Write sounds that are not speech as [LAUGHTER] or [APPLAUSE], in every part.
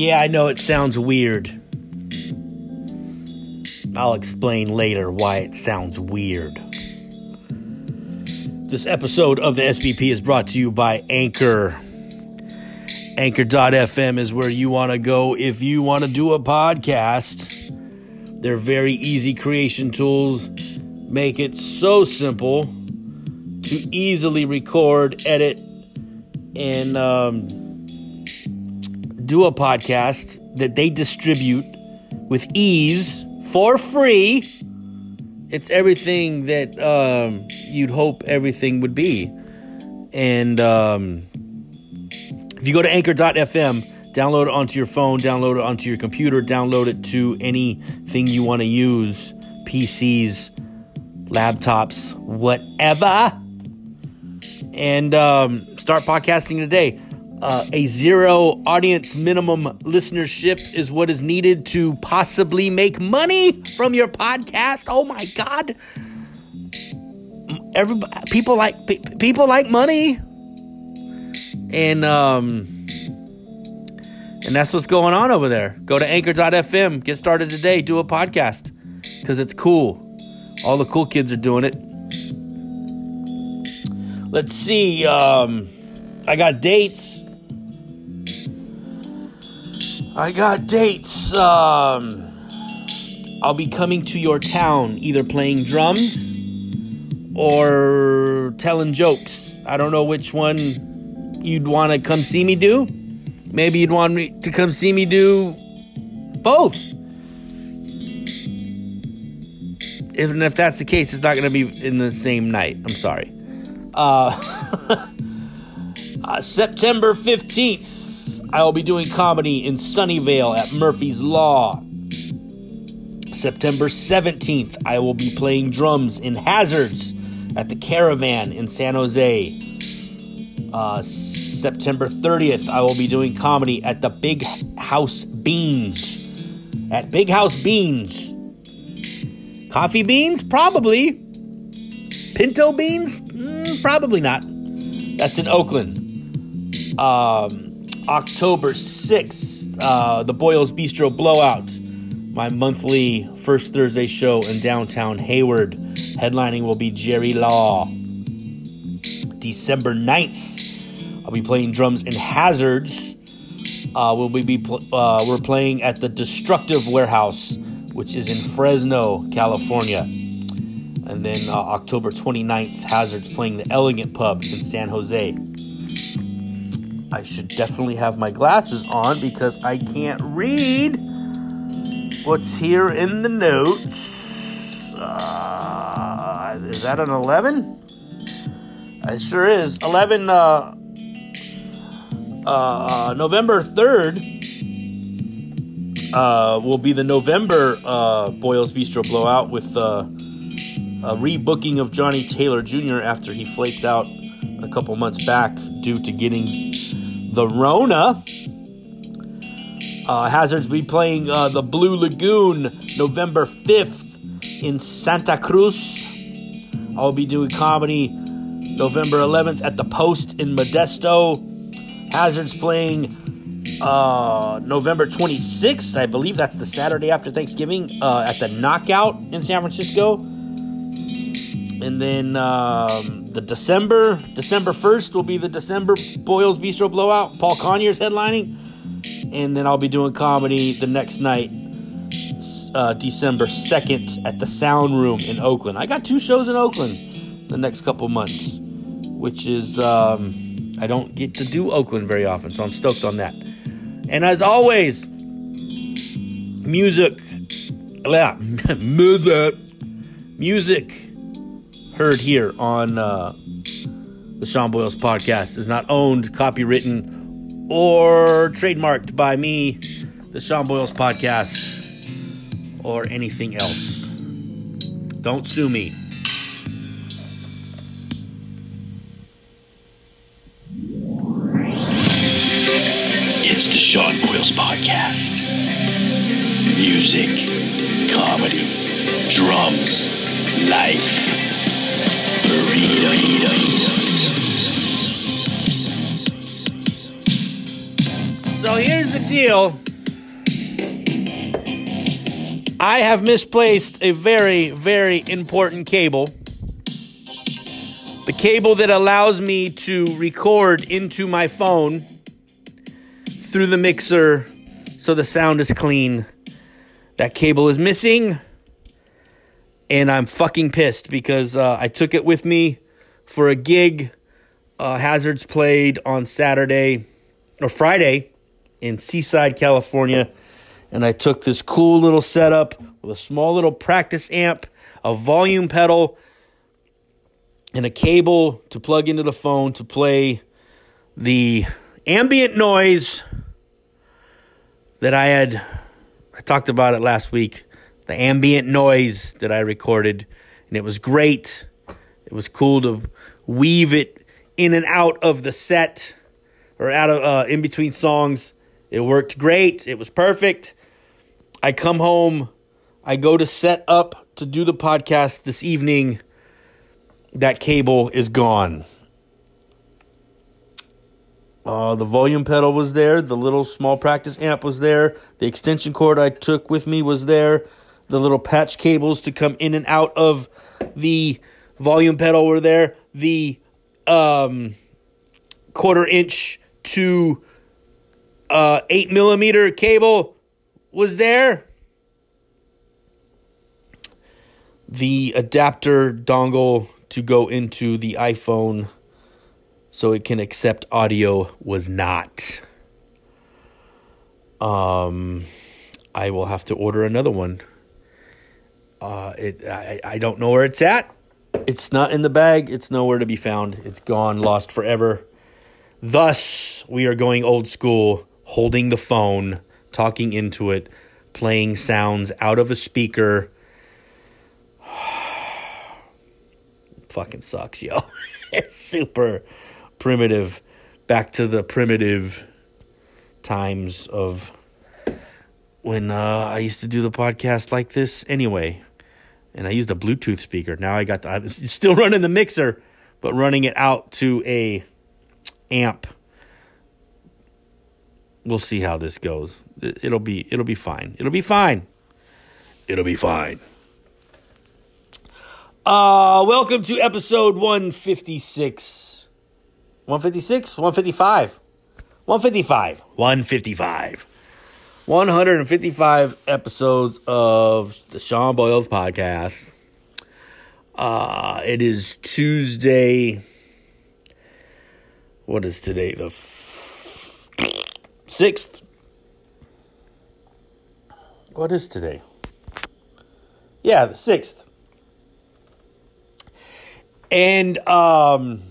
Yeah, I know it sounds weird. I'll explain later why it sounds weird. This episode of the SBP is brought to you by Anchor. Anchor.fm is where you want to go if you want to do a podcast. They're very easy creation tools, make it so simple to easily record, edit, and um, do a podcast that they distribute with ease for free. It's everything that um, you'd hope everything would be. And um, if you go to anchor.fm, download it onto your phone, download it onto your computer, download it to anything you want to use PCs, laptops, whatever. And um, start podcasting today. Uh, a zero audience minimum listenership is what is needed to possibly make money from your podcast. Oh my god! Everybody, people like people like money, and um, and that's what's going on over there. Go to Anchor.fm, get started today, do a podcast because it's cool. All the cool kids are doing it. Let's see. Um, I got dates. I got dates. Um, I'll be coming to your town, either playing drums or telling jokes. I don't know which one you'd want to come see me do. Maybe you'd want me to come see me do both. Even if that's the case, it's not going to be in the same night. I'm sorry. Uh, [LAUGHS] uh, September 15th. I will be doing comedy in Sunnyvale at Murphy's Law. September 17th, I will be playing drums in Hazrdz at the Caravan in San Jose. Uh, September 30th, I will be doing comedy at the Big House Beans. At Big House Beans. Coffee beans? Probably. Pinto beans? Mm, probably not. That's in Oakland. Um, October 6th, uh, the Boyles Bistro Blowout, my monthly first Thursday show in downtown Hayward. Headlining will be Jerry Law. December 9th, I'll be playing drums in Hazrdz. Uh, we'll be pl- uh, we're playing at the Destructive Warehouse, which is in Fresno, California. And then uh, October 29th, Hazrdz playing the Elegant Pub in San Jose. I should definitely have my glasses on because I can't read what's here in the notes. Uh, is that an 11? It sure is. 11, uh, uh, November 3rd uh, will be the November uh, Boyles Bistro blowout with uh, a rebooking of Johnny Taylor Jr. after he flaked out a couple months back due to getting the Rona. Uh, Hazrdz will be playing uh, the Blue Lagoon November 5th in Santa Cruz. I'll be doing comedy November 11th at the Post in Modesto. Hazrdz playing uh, November 26th. I believe that's the Saturday after Thanksgiving uh, at the Knockout in San Francisco. And then um, the December, December 1st will be the December Boyles Bistro Blowout. Paul Conyers headlining. And then I'll be doing comedy the next night, uh, December 2nd at the Sound Room in Oakland. I got two shows in Oakland the next couple months, which is, um, I don't get to do Oakland very often, so I'm stoked on that. And as always, music, yeah, [LAUGHS] music, music heard here on uh, the Sean Boyles podcast is not owned, copywritten, or trademarked by me, the Sean Boyles podcast, or anything else. Don't sue me. It's the Sean Boyles Podcast. Music, comedy, drums, life. So here's the deal. I have misplaced a very, very important cable. The cable that allows me to record into my phone through the mixer so the sound is clean. That cable is missing. And I'm fucking pissed because uh, I took it with me for a gig. Uh, Hazrdz played on Saturday or Friday in Seaside, California. And I took this cool little setup with a small little practice amp, a volume pedal, and a cable to plug into the phone to play the ambient noise that I had. I talked about it last week. The ambient noise that I recorded, and it was great. It was cool to weave it in and out of the set or out of uh, in between songs. It worked great. It was perfect. I come home. I go to set up to do the podcast this evening. That cable is gone. Uh, the volume pedal was there. The little small practice amp was there. The extension cord I took with me was there. The little patch cables to come in and out of the volume pedal were there. The um, quarter inch to uh, eight millimeter cable was there. The adapter dongle to go into the iPhone so it can accept audio was not. Um, I will have to order another one. Uh, it I, I don't know where it's at. It's not in the bag. It's nowhere to be found. It's gone, lost forever. Thus, we are going old school, holding the phone, talking into it, playing sounds out of a speaker. [SIGHS] Fucking sucks, yo. [LAUGHS] it's super primitive. Back to the primitive times of when uh, I used to do the podcast like this anyway. And I used a Bluetooth speaker. Now I got the, I'm still running the mixer, but running it out to a amp. We'll see how this goes. It'll be it'll be fine. It'll be fine. It'll be fine. Uh welcome to episode 156. 156, 155. 155. 155. 155 episodes of the Sean Boyles podcast. Uh, it is Tuesday. What is today? The f- 6th. What is today? Yeah, the 6th. And um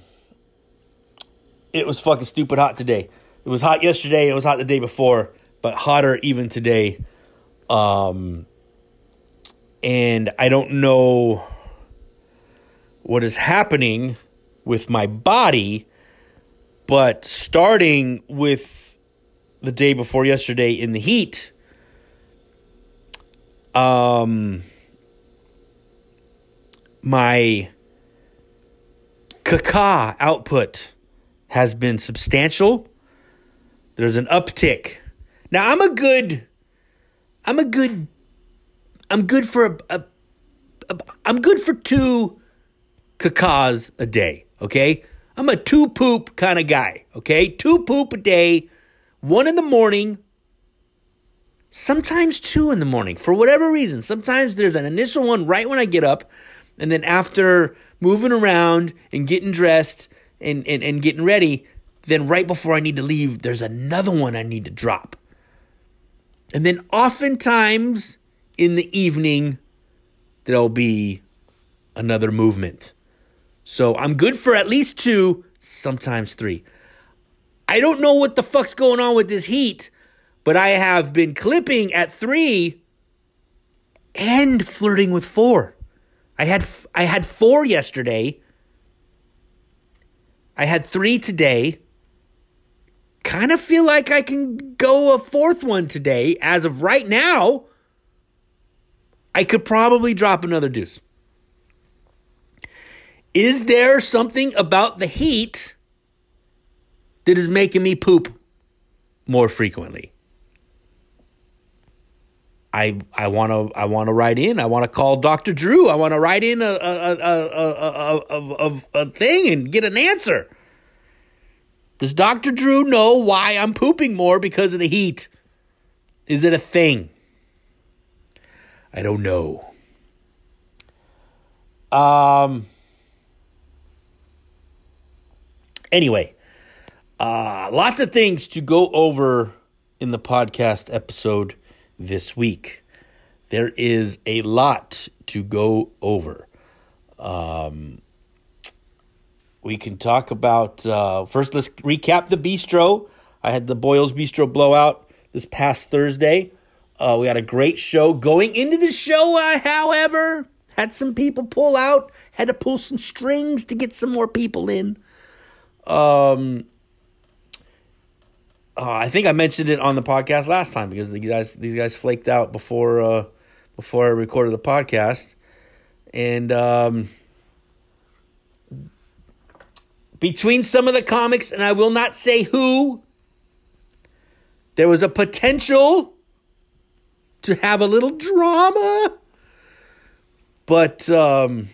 it was fucking stupid hot today. It was hot yesterday, it was hot the day before but hotter even today. Um, and I don't know what is happening with my body, but starting with the day before yesterday in the heat, um, my caca output has been substantial. There's an uptick now I'm a good, I'm a good, I'm good for a, a, a I'm good for two cacas a day. Okay, I'm a two poop kind of guy. Okay, two poop a day, one in the morning. Sometimes two in the morning for whatever reason. Sometimes there's an initial one right when I get up, and then after moving around and getting dressed and, and, and getting ready, then right before I need to leave, there's another one I need to drop. And then oftentimes in the evening, there'll be another movement. So I'm good for at least two, sometimes three. I don't know what the fuck's going on with this heat, but I have been clipping at three and flirting with four. I had I had four yesterday. I had three today kind of feel like I can go a fourth one today. As of right now, I could probably drop another deuce. Is there something about the heat that is making me poop more frequently? I I want to I want to write in. I want to call Dr. Drew. I want to write in a a, a, a, a, a, a thing and get an answer. Does Dr. Drew know why I'm pooping more because of the heat? Is it a thing? I don't know. Um anyway, uh lots of things to go over in the podcast episode this week. There is a lot to go over. Um, we can talk about uh, first. Let's recap the bistro. I had the Boyles Bistro blowout this past Thursday. Uh, we had a great show. Going into the show, uh, however, had some people pull out. Had to pull some strings to get some more people in. Um, uh, I think I mentioned it on the podcast last time because these guys these guys flaked out before uh, before I recorded the podcast, and um, between some of the comics, and I will not say who, there was a potential to have a little drama, but um,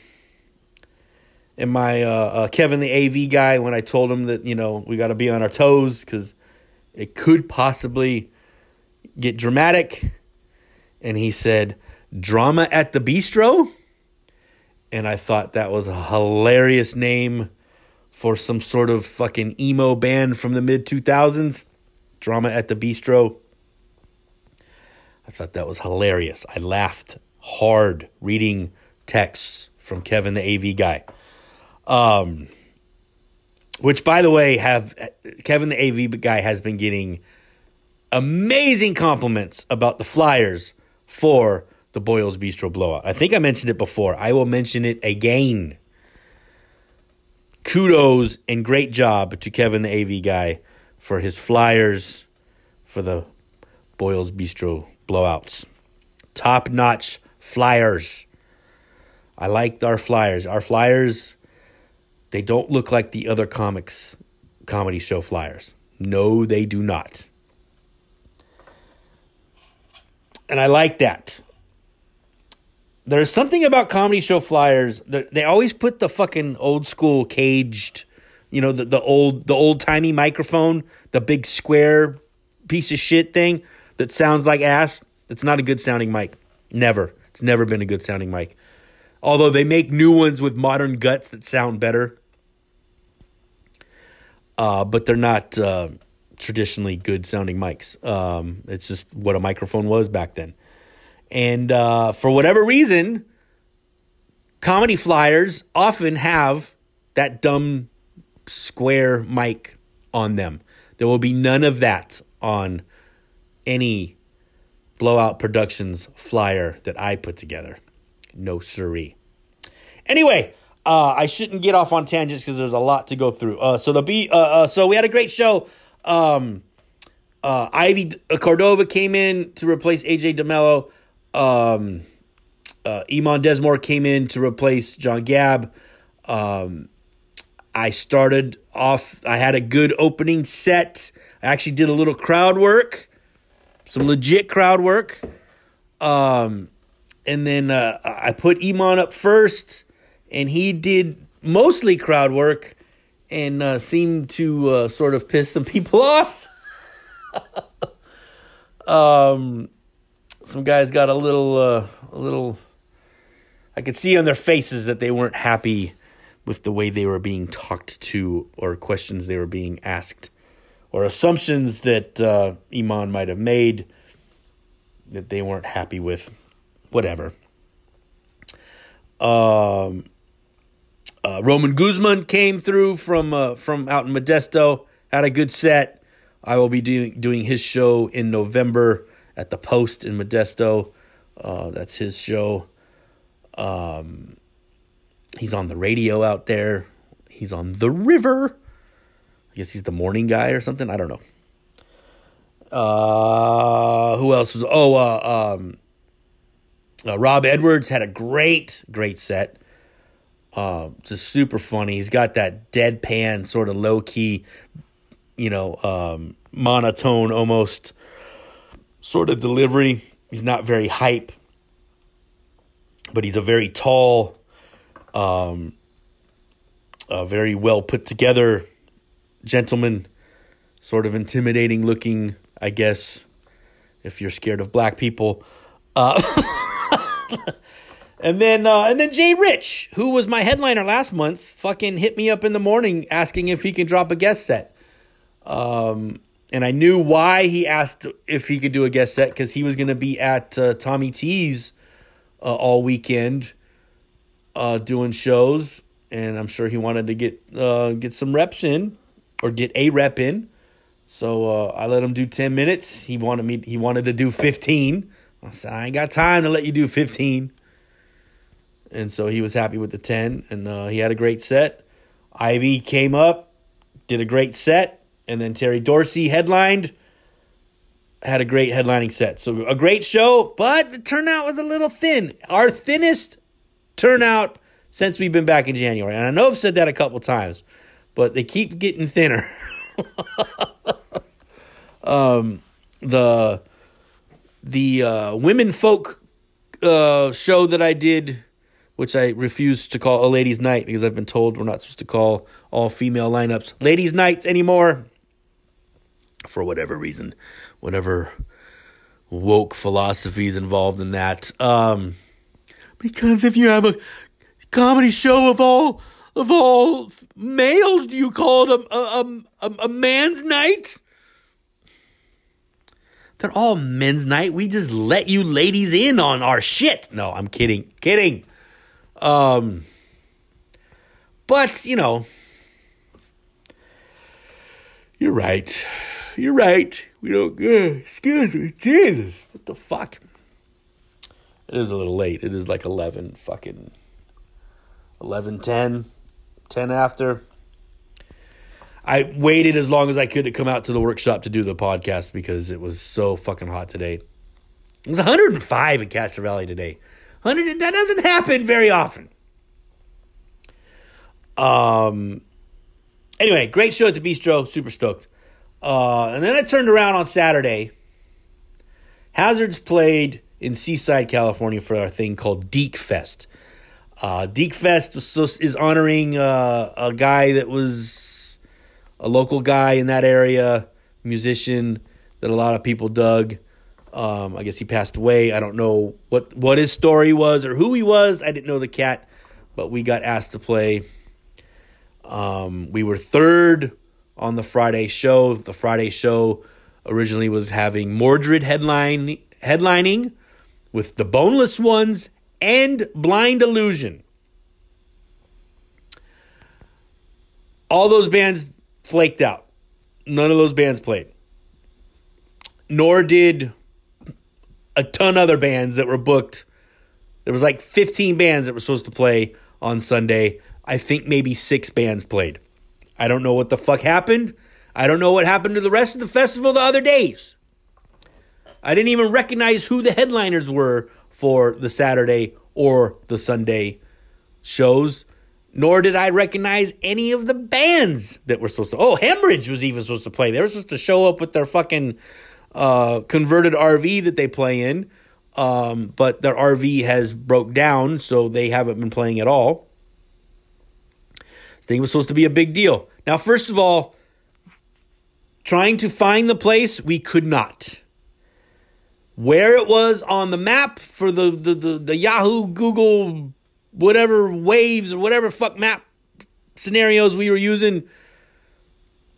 and my uh, uh, Kevin the AV guy when I told him that you know we got to be on our toes because it could possibly get dramatic. And he said, Drama at the Bistro. And I thought that was a hilarious name for some sort of fucking emo band from the mid 2000s. Drama at the Bistro. I thought that was hilarious. I laughed hard reading texts from Kevin the AV guy. Um, which by the way have Kevin the AV guy has been getting amazing compliments about the flyers for the Boyles Bistro blowout. I think I mentioned it before. I will mention it again. Kudos and great job to Kevin the AV guy for his flyers for the Boyles Bistro blowouts. Top notch flyers. I liked our flyers. Our flyers they don't look like the other comics comedy show flyers. No, they do not. And I like that. There's something about comedy show flyers. That they always put the fucking old school caged, you know, the, the old the old timey microphone, the big square piece of shit thing that sounds like ass. It's not a good sounding mic. Never. It's never been a good sounding mic. Although they make new ones with modern guts that sound better uh, but they're not uh, traditionally good sounding mics. Um, it's just what a microphone was back then. And uh, for whatever reason, comedy flyers often have that dumb square mic on them. There will be none of that on any Blowout Productions flyer that I put together. No siree. Anyway, uh, I shouldn't get off on tangents because there's a lot to go through. Uh, so the B, uh, uh, so we had a great show. Um, uh, Ivy Cordova came in to replace AJ DeMello. Um, uh, Iman Desmore came in to replace John Gabb. Um, I started off. I had a good opening set. I actually did a little crowd work, some legit crowd work. Um, and then uh, I put Iman up first and he did mostly crowd work and uh, seemed to uh, sort of piss some [LAUGHS] people off. [LAUGHS] um, some guys got a little, uh, a little. I could see on their faces that they weren't happy with the way they were being talked to, or questions they were being asked, or assumptions that uh, Iman might have made that they weren't happy with. Whatever. Um, uh, Roman Guzman came through from uh, from out in Modesto, had a good set. I will be doing doing his show in November at the Post in Modesto. Uh, that's his show. Um, he's on the radio out there. He's on the river. I guess he's the morning guy or something. I don't know. Uh, who else was? Oh, uh, um, uh, Rob Edwards had a great, great set. Uh, just super funny. He's got that deadpan sort of low key, you know, um, monotone almost sort of delivery. he's not very hype, but he's a very tall, um, a very well put together gentleman, sort of intimidating looking, I guess, if you're scared of black people. Uh, [LAUGHS] and then uh, and then Jay Rich, who was my headliner last month, fucking hit me up in the morning asking if he can drop a guest set. Um, and I knew why he asked if he could do a guest set because he was going to be at uh, Tommy T's uh, all weekend uh, doing shows, and I'm sure he wanted to get uh, get some reps in or get a rep in. So uh, I let him do ten minutes. He wanted me. He wanted to do fifteen. I said I ain't got time to let you do fifteen. And so he was happy with the ten, and uh, he had a great set. Ivy came up, did a great set and then Terry Dorsey headlined. Had a great headlining set. So a great show, but the turnout was a little thin. Our thinnest turnout since we've been back in January. And I know I've said that a couple times, but they keep getting thinner. [LAUGHS] um, the the uh, women folk uh, show that I did, which I refuse to call a ladies' night because I've been told we're not supposed to call all female lineups ladies' nights anymore for whatever reason, whatever woke philosophies involved in that. Um, because if you have a comedy show of all of all males, do you call it a a, a, a man's night? They're all men's night. We just let you ladies in on our shit. No, I'm kidding. Kidding. Um but, you know, you're right. You're right. We don't. Uh, excuse me, Jesus. What the fuck? It is a little late. It is like eleven fucking. 11, 10, 10 after. I waited as long as I could to come out to the workshop to do the podcast because it was so fucking hot today. It was 105 in Castro Valley today. 100 that doesn't happen very often. Um anyway, great show at the Bistro, super stoked. Uh, and then I turned around on Saturday. Hazrdz played in Seaside, California for a thing called Deke Fest. Uh, Deke Fest is honoring uh, a guy that was a local guy in that area, musician that a lot of people dug. Um, I guess he passed away. I don't know what what his story was or who he was. I didn't know the cat, but we got asked to play. Um, we were third on the Friday show. The Friday show originally was having Mordred headline headlining with the Boneless Ones and Blind Illusion. All those bands flaked out. None of those bands played. Nor did a ton other bands that were booked. There was like 15 bands that were supposed to play on Sunday. I think maybe 6 bands played. I don't know what the fuck happened. I don't know what happened to the rest of the festival the other days. I didn't even recognize who the headliners were for the Saturday or the Sunday shows, nor did I recognize any of the bands that were supposed to. Oh, Hembridge was even supposed to play. They were supposed to show up with their fucking uh, converted RV that they play in, um, but their RV has broke down, so they haven't been playing at all. Thing was supposed to be a big deal. Now, first of all, trying to find the place, we could not. Where it was on the map for the, the, the, the Yahoo, Google, whatever Waze or whatever fuck map scenarios we were using,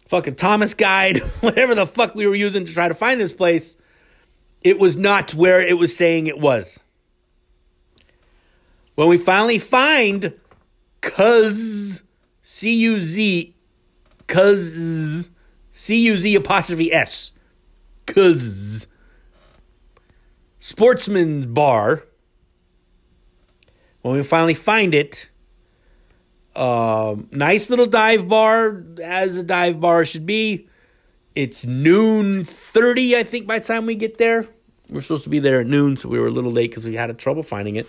fucking Thomas Guide, [LAUGHS] whatever the fuck we were using to try to find this place, it was not where it was saying it was. When we finally find Cuz C U Z, cuz C U Z apostrophe S, cuz Sportsman's Bar. When we finally find it, um, nice little dive bar, as a dive bar should be. It's noon 30, I think, by the time we get there. We're supposed to be there at noon, so we were a little late because we had a trouble finding it.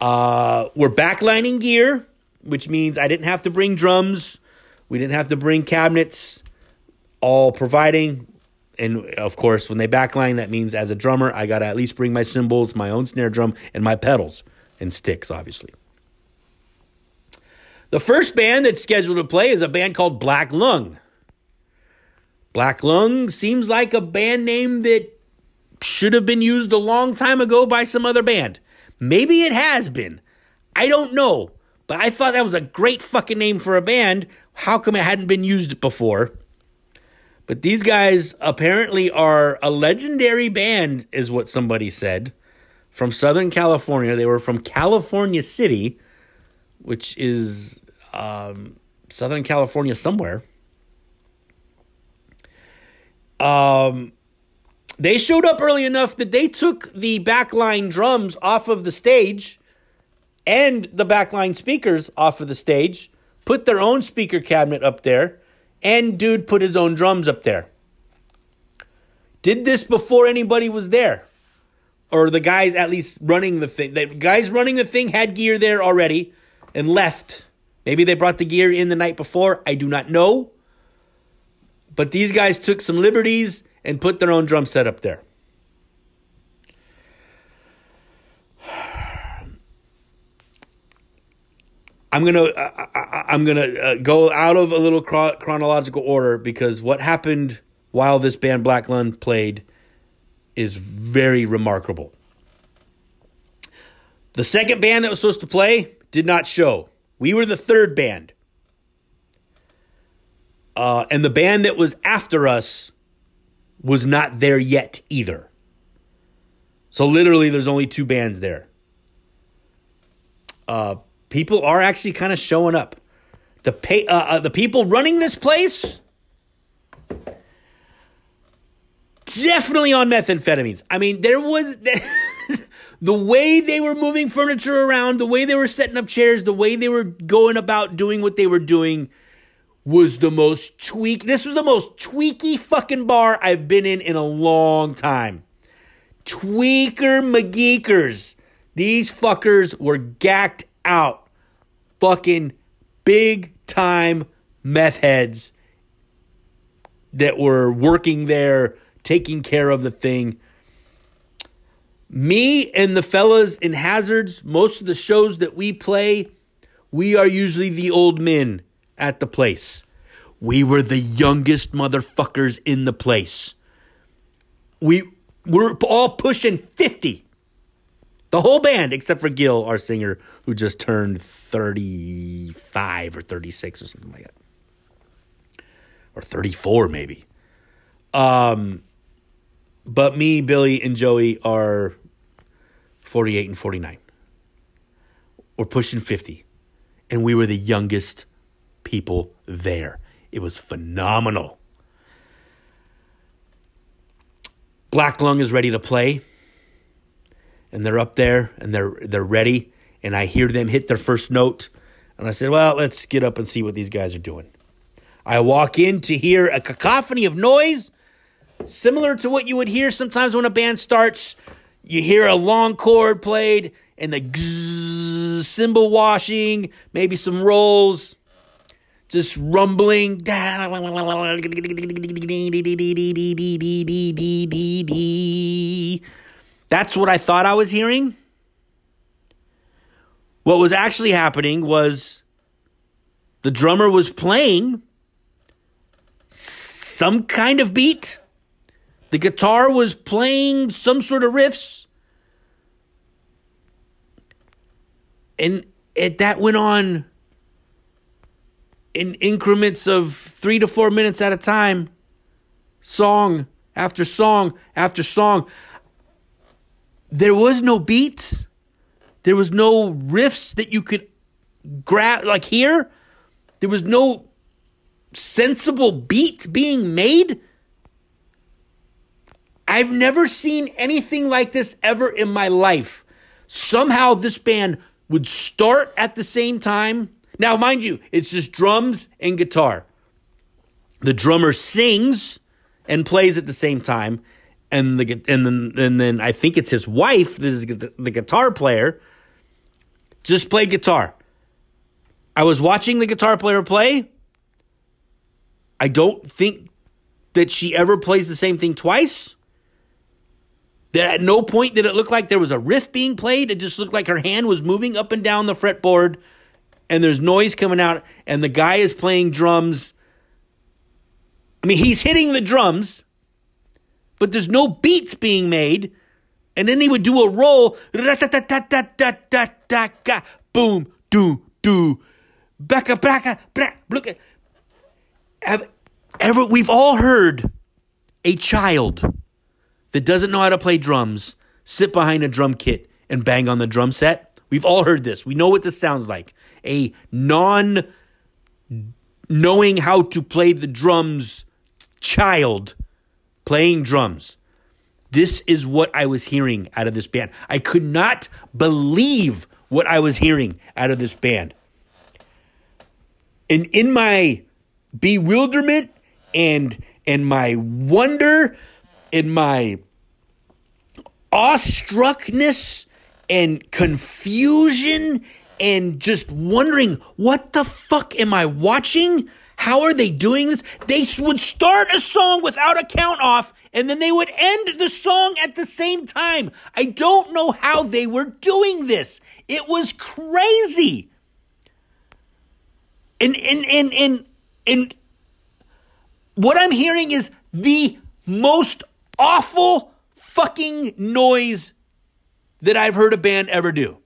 Uh, we're backlining gear which means I didn't have to bring drums. We didn't have to bring cabinets, all providing and of course, when they backline, that means as a drummer, I got to at least bring my cymbals, my own snare drum, and my pedals and sticks, obviously. The first band that's scheduled to play is a band called Black Lung. Black Lung seems like a band name that should have been used a long time ago by some other band. Maybe it has been. I don't know. But I thought that was a great fucking name for a band. How come it hadn't been used before? But these guys apparently are a legendary band, is what somebody said, from Southern California. They were from California City, which is um, Southern California somewhere. Um, they showed up early enough that they took the backline drums off of the stage and the backline speakers off of the stage, put their own speaker cabinet up there, and dude put his own drums up there. Did this before anybody was there. Or the guys at least running the thing. The guys running the thing had gear there already and left. Maybe they brought the gear in the night before. I do not know. But these guys took some liberties and put their own drum set up there. I'm gonna I, am gonna uh, go out of a little chronological order because what happened while this band Black Lung played is very remarkable. The second band that was supposed to play did not show. We were the third band. Uh, and the band that was after us was not there yet either. So literally, there's only two bands there. Uh, people are actually kind of showing up. The pay, uh, uh, the people running this place definitely on methamphetamines. I mean, there was [LAUGHS] the way they were moving furniture around, the way they were setting up chairs, the way they were going about doing what they were doing was the most tweak. This was the most tweaky fucking bar I've been in in a long time. Tweaker McGeekers. These fuckers were gacked out. Fucking big time meth heads that were working there, taking care of the thing. Me and the fellas in Hazrdz, most of the shows that we play, we are usually the old men at the place. We were the youngest motherfuckers in the place. We were all pushing 50. The whole band, except for Gil, our singer, who just turned 35 or 36 or something like that. Or 34, maybe. Um, but me, Billy, and Joey are 48 and 49. We're pushing 50. And we were the youngest people there. It was phenomenal. Black Lung is ready to play. And they're up there and they're they're ready. And I hear them hit their first note. And I said, Well, let's get up and see what these guys are doing. I walk in to hear a cacophony of noise, similar to what you would hear sometimes when a band starts. You hear a long chord played and the cymbal washing, maybe some rolls just rumbling. That's what I thought I was hearing. What was actually happening was the drummer was playing some kind of beat. The guitar was playing some sort of riffs. And it, that went on in increments of three to four minutes at a time, song after song after song. There was no beat. There was no riffs that you could grab, like here. There was no sensible beat being made. I've never seen anything like this ever in my life. Somehow, this band would start at the same time now, mind you, it's just drums and guitar. The drummer sings and plays at the same time, and the and then and then I think it's his wife, this is the, guitar player, just played guitar. I was watching the guitar player play. I don't think that she ever plays the same thing twice. That at no point did it look like there was a riff being played. It just looked like her hand was moving up and down the fretboard and there's noise coming out and the guy is playing drums. I mean, he's hitting the drums, but there's no beats being made. And then he would do a roll, boom, do, do, backa, backa, look at. Have ever we've all heard a child that doesn't know how to play drums sit behind a drum kit and bang on the drum set. We've all heard this. We know what this sounds like. A non knowing how to play the drums child playing drums. This is what I was hearing out of this band. I could not believe what I was hearing out of this band. And in my bewilderment and and my wonder and my awestruckness and confusion and just wondering what the fuck am I watching? How are they doing this? They would start a song without a count off and then they would end the song at the same time. I don't know how they were doing this. It was crazy. And and and and and what I'm hearing is the most awful fucking noise that I've heard a band ever do.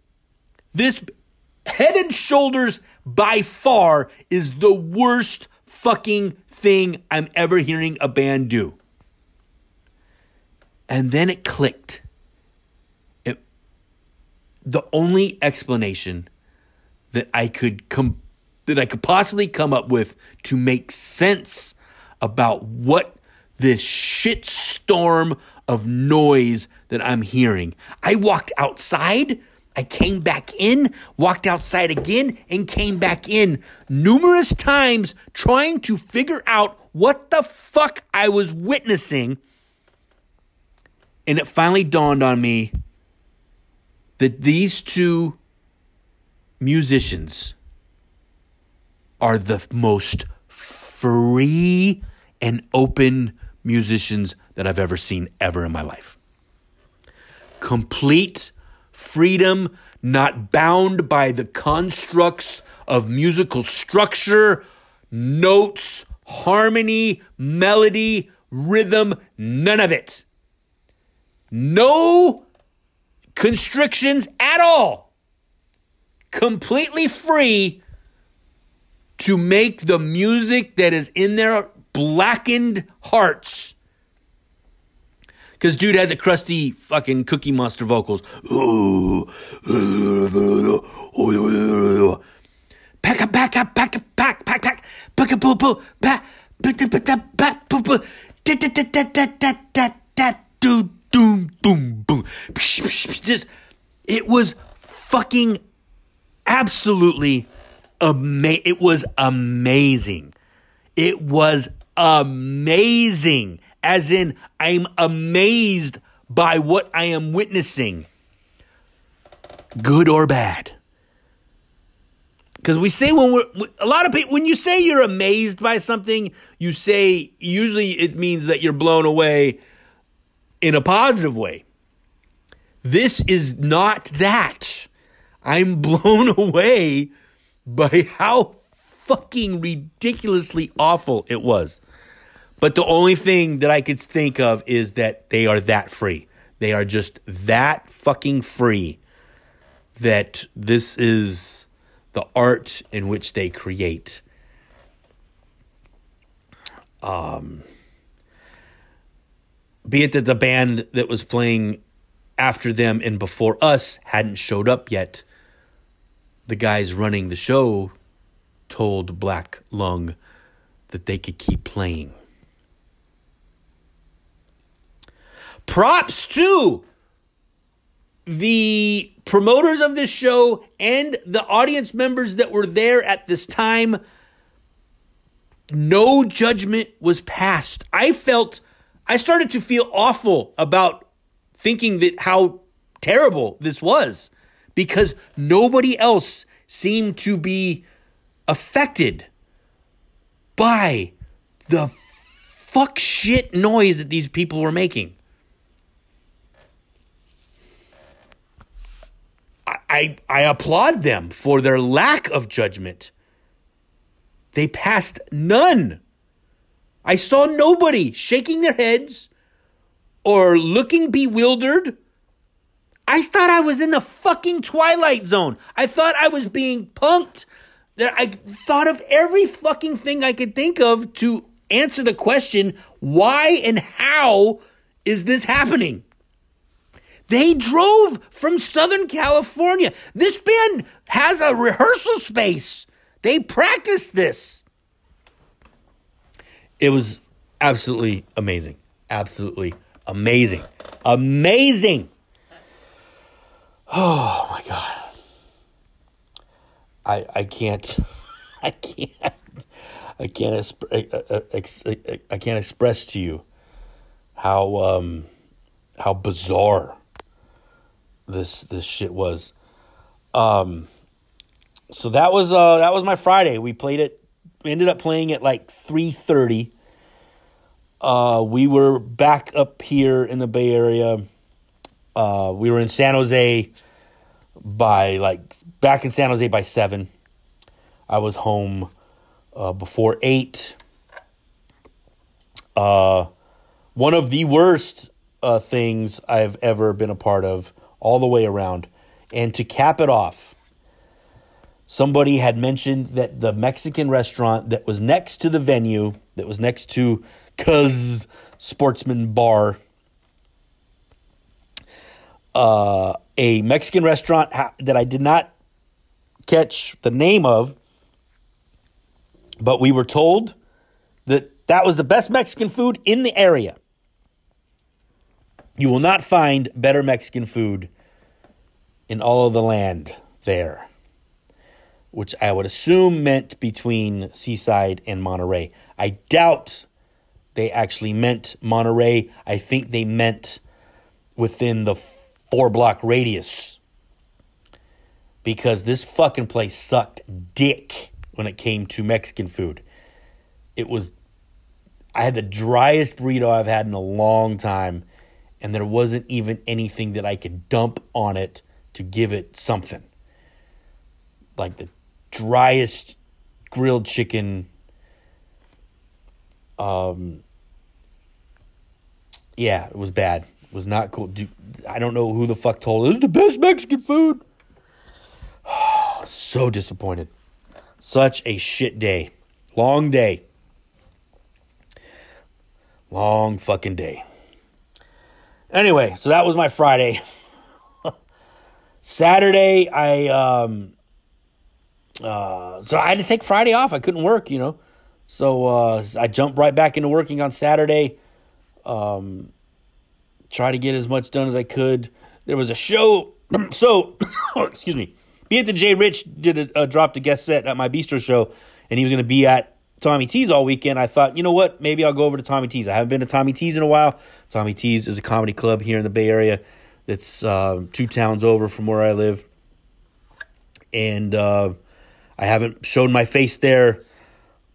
This head and shoulders by far is the worst fucking thing I'm ever hearing a band do. And then it clicked. It, the only explanation that I could come that I could possibly come up with to make sense about what this shit storm of noise that I'm hearing. I walked outside, I came back in, walked outside again, and came back in numerous times trying to figure out what the fuck I was witnessing. And it finally dawned on me that these two musicians are the most free and open musicians that I've ever seen ever in my life. Complete freedom, not bound by the constructs of musical structure, notes, harmony, melody, rhythm, none of it. No constrictions at all. Completely free to make the music that is in their blackened hearts. Because dude had the crusty fucking Cookie Monster vocals. Pack a pack a pack a pack pack pack pack a poo poo pack pack pack pack pack poo poo da da da da da da da da do doom boom boom. Just it was fucking absolutely amazing. It was amazing. It was amazing. As in, I'm amazed by what I am witnessing, good or bad. Because we say when we're a lot of people when you say you're amazed by something, you say usually it means that you're blown away in a positive way. This is not that. I'm [LAUGHS] blown away by how fucking ridiculously awful it was. But the only thing that I could think of is that they are that free. They are just that fucking free that this is the art in which they create. Um, be it that the band that was playing after them and before us hadn't showed up yet, the guys running the show told Black Lung that they could keep playing. Props to the promoters of this show and the audience members that were there at this time. No judgment was passed. I felt, I started to feel awful about thinking that how terrible this was because nobody else seemed to be affected by the fuck shit noise that these people were making. I, I, applaud them for their lack of judgment. They passed none. I saw nobody shaking their heads or looking bewildered. I thought I was in the fucking Twilight Zone. I thought I was being punked. I thought of every fucking thing I could think of to answer the question why and how is this happening? They drove from Southern California. This band has a rehearsal space. They practiced this. It was absolutely amazing. Absolutely amazing. Amazing. Oh my god. I I can't [LAUGHS] I can't I can't exp- uh, uh, uh, I can't express to you how um how bizarre this this shit was. Um so that was uh that was my Friday. We played it ended up playing at like 3:30. Uh we were back up here in the Bay Area. Uh we were in San Jose by like back in San Jose by 7. I was home uh, before 8. Uh one of the worst uh, things I've ever been a part of all the way around. And to cap it off, somebody had mentioned that the Mexican restaurant that was next to the venue, that was next to Cuz Sportsman Bar, uh, a Mexican restaurant that I did not catch the name of, but we were told that that was the best Mexican food in the area. You will not find better Mexican food in all of the land there, which I would assume meant between Seaside and Monterey. I doubt they actually meant Monterey. I think they meant within the four block radius because this fucking place sucked dick when it came to Mexican food. It was, I had the driest burrito I've had in a long time and there wasn't even anything that I could dump on it to give it something. Like the driest grilled chicken. Um, yeah, it was bad. It was not cool. Dude, I don't know who the fuck told it. The best Mexican food. [SIGHS] so disappointed. Such a shit day. Long day. Long fucking day. Anyway, so that was my Friday. Saturday, I um, uh, so I had to take Friday off. I couldn't work, you know. So uh, I jumped right back into working on Saturday. Um, try to get as much done as I could. There was a show. [CLEARS THROAT] so, [COUGHS] excuse me. Be it the Jay Rich did a, a dropped a guest set at my bistro show, and he was going to be at Tommy T's all weekend, I thought, you know what? Maybe I'll go over to Tommy T's. I haven't been to Tommy T's in a while. Tommy T's is a comedy club here in the Bay Area. That's uh, two towns over from where I live. And uh, I haven't shown my face there.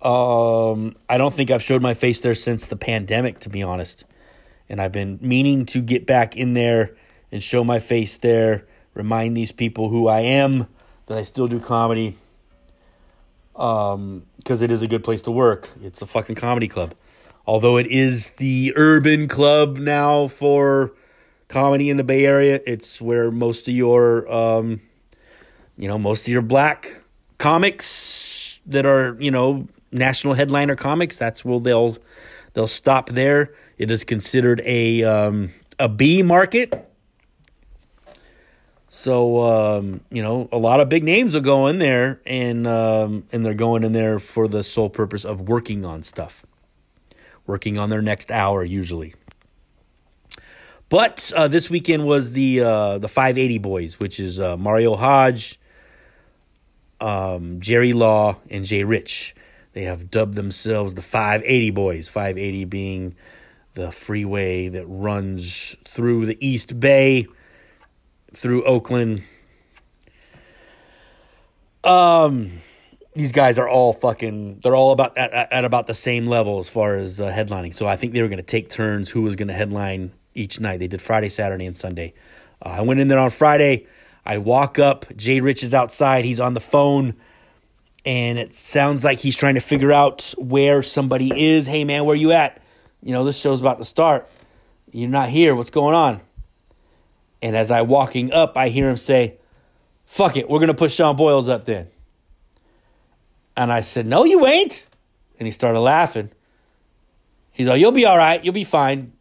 Um, I don't think I've showed my face there since the pandemic, to be honest. And I've been meaning to get back in there and show my face there, remind these people who I am, that I still do comedy um, because it is a good place to work. It's a fucking comedy club. Although it is the urban club now for comedy in the Bay Area, it's where most of your, um, you know, most of your black comics that are, you know, national headliner comics. That's where they'll they'll stop there. It is considered a um, a B market so um, you know, a lot of big names will go in there, and um, and they're going in there for the sole purpose of working on stuff, working on their next hour usually. But uh, this weekend was the uh, the 580 boys, which is uh, Mario Hodge, um, Jerry Law, and Jay Rich. They have dubbed themselves the 580 boys. 580 being the freeway that runs through the East Bay through Oakland. Um, these guys are all fucking. They're all about at, at about the same level as far as uh, headlining. So I think they were going to take turns who was going to headline each night. They did Friday, Saturday, and Sunday. Uh, I went in there on Friday. I walk up. Jay Rich is outside. He's on the phone, and it sounds like he's trying to figure out where somebody is. Hey man, where you at? You know this show's about to start. You're not here. What's going on? And as I walking up, I hear him say, "Fuck it, we're gonna put Sean Boyles up then." And I said, No, you ain't. And he started laughing. He's like, You'll be all right. You'll be fine.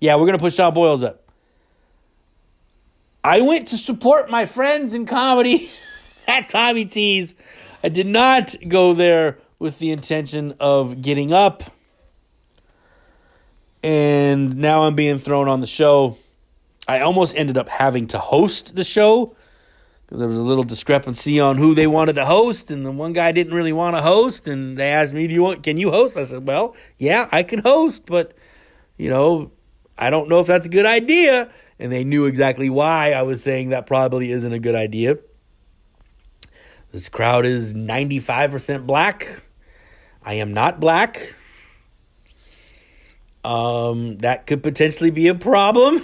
Yeah, we're going to put Sean Boyles up. I went to support my friends in comedy [LAUGHS] at Tommy T's. I did not go there with the intention of getting up. And now I'm being thrown on the show. I almost ended up having to host the show because there was a little discrepancy on who they wanted to host, and the one guy didn't really want to host, and they asked me, "Do you want? Can you host?" I said, "Well, yeah, I can host, but you know, I don't know if that's a good idea." And they knew exactly why I was saying that probably isn't a good idea. This crowd is 95% black. I am not black. Um, that could potentially be a problem.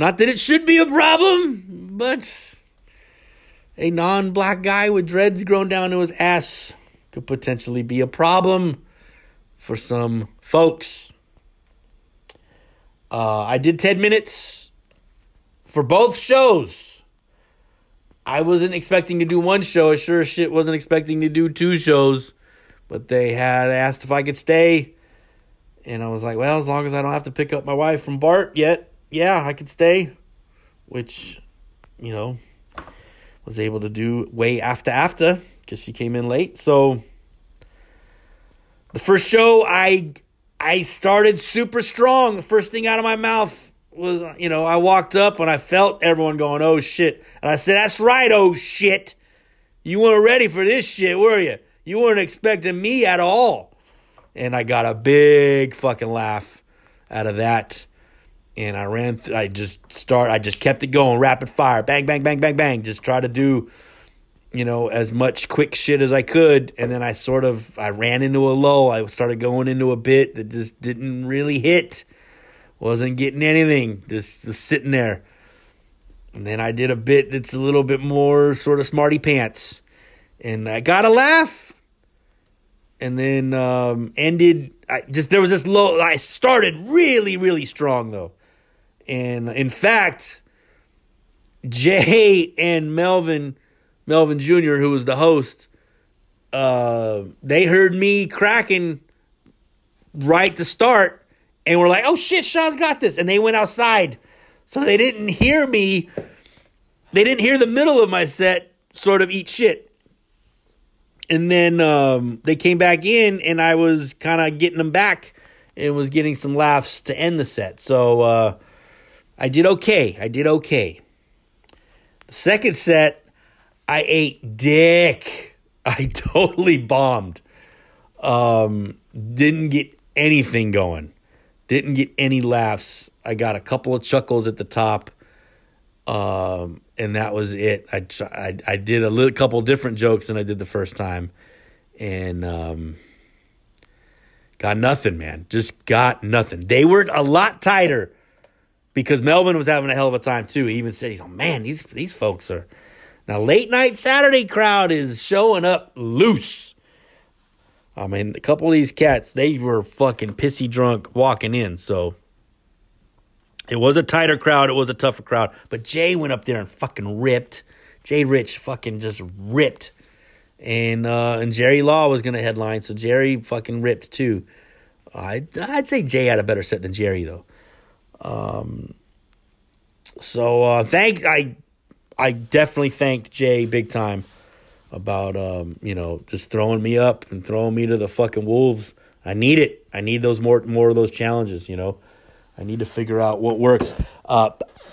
Not that it should be a problem, but a non black guy with dreads grown down to his ass could potentially be a problem for some folks. Uh, I did 10 minutes for both shows. I wasn't expecting to do one show. I sure shit wasn't expecting to do two shows. But they had asked if I could stay. And I was like, well, as long as I don't have to pick up my wife from Bart yet, yeah, I could stay. Which you know, was able to do way after after because she came in late. So the first show I I started super strong. The first thing out of my mouth was, you know, I walked up and I felt everyone going, "Oh shit!" And I said, "That's right, oh shit." You weren't ready for this shit, were you? You weren't expecting me at all. And I got a big fucking laugh out of that and I ran. Th- I just start. I just kept it going, rapid fire, bang, bang, bang, bang, bang. Just try to do, you know, as much quick shit as I could, and then I sort of I ran into a low. I started going into a bit that just didn't really hit. Wasn't getting anything. Just was sitting there. And then I did a bit that's a little bit more sort of smarty pants, and I got a laugh. And then um, ended. I just there was this low. I started really, really strong though and in fact, Jay and Melvin, Melvin Jr., who was the host, uh, they heard me cracking right to start and were like, oh shit, Sean's got this. And they went outside. So they didn't hear me. They didn't hear the middle of my set sort of eat shit. And then um, they came back in and I was kind of getting them back and was getting some laughs to end the set. So, uh, I did okay. I did okay. The second set, I ate dick. [LAUGHS] I totally bombed. Um, didn't get anything going. Didn't get any laughs. I got a couple of chuckles at the top. Um, and that was it. I, I, I did a little couple different jokes than I did the first time. And, um, got nothing, man. Just got nothing. They were a lot tighter because Melvin was having a hell of a time too. He even said, "He's oh man, these these folks are now late night Saturday crowd is showing up loose." I mean, a couple of these cats, they were fucking pissy drunk walking in, so it was a tighter crowd. It was a tougher crowd, but Jay went up there and fucking ripped. Jay Rich fucking just ripped, and uh, and Jerry Law was gonna headline, so Jerry fucking ripped too. I I'd say Jay had a better set than Jerry though. Um, so uh, thank I I definitely thanked Jay big time about um, you know just throwing me up and throwing me to the fucking wolves. I need it. I need those more more of those challenges. You know, I need to figure out what works. Uh,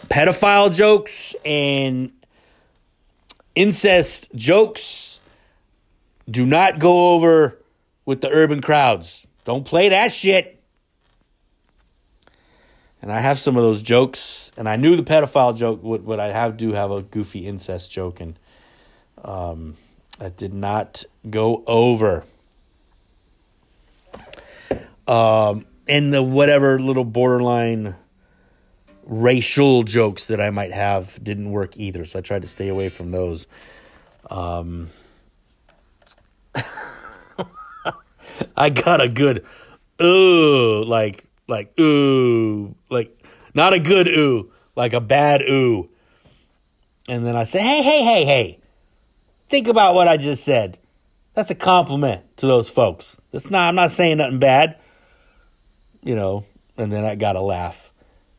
pedophile jokes and incest jokes do not go over with the urban crowds. Don't play that shit and I have some of those jokes, and I knew the pedophile joke would, I have do have a goofy incest joke, and um, That did not go over. Um, and the whatever little borderline racial jokes that I might have didn't work either. So I tried to stay away from those. Um, [LAUGHS] I got a good ooh, like like ooh, like not a good ooh, like a bad ooh. And then I say, hey, hey, hey, hey, think about what I just said. That's a compliment to those folks. It's not. I'm not saying nothing bad. You know. And then I got a laugh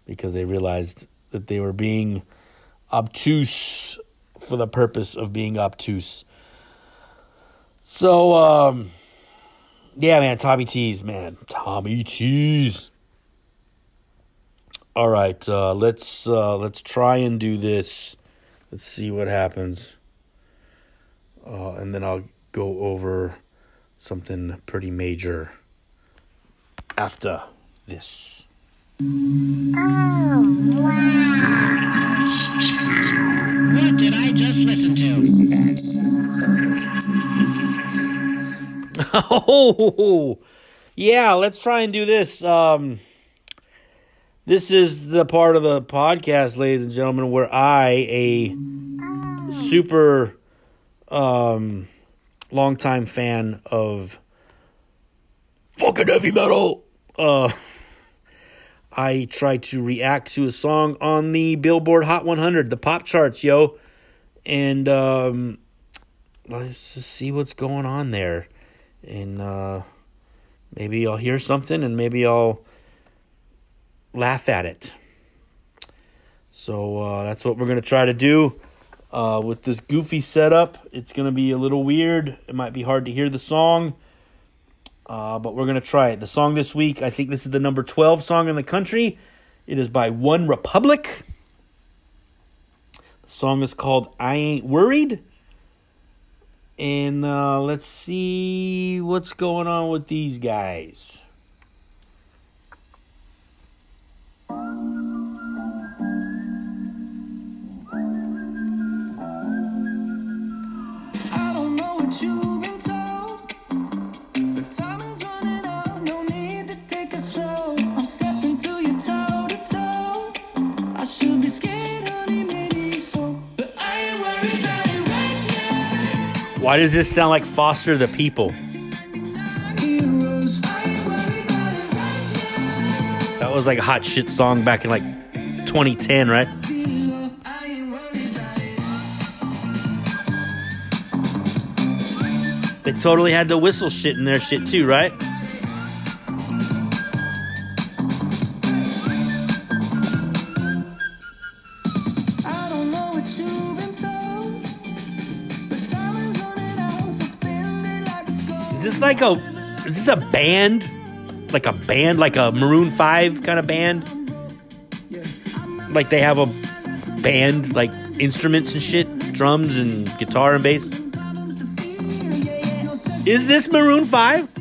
because they realized that they were being obtuse for the purpose of being obtuse. So, um, yeah, man, Tommy T's, man, Tommy T's. All right, uh, let's uh, let's try and do this. Let's see what happens, uh, and then I'll go over something pretty major after this. Oh, What did I just listen to? Oh, yeah, let's try and do this. Um, this is the part of the podcast, ladies and gentlemen, where I, a super um, longtime fan of fucking heavy metal, uh, I try to react to a song on the Billboard Hot 100, the pop charts, yo. And um, let's see what's going on there. And uh, maybe I'll hear something and maybe I'll laugh at it. So uh, that's what we're going to try to do uh, with this goofy setup. It's going to be a little weird. It might be hard to hear the song. Uh, but we're going to try it. The song this week, I think this is the number 12 song in the country. It is by OneRepublic. The song is called I Ain't Worried. And uh, let's see what's going on with these guys. Why does this sound like Foster the People? That was like a hot shit song back in like 2010, right? They totally had the whistle shit in their shit too, right? Like a is this a band? Like a band, like a Maroon 5 kind of band? Like they have a band, like instruments and shit, drums and guitar and bass. Is this Maroon 5?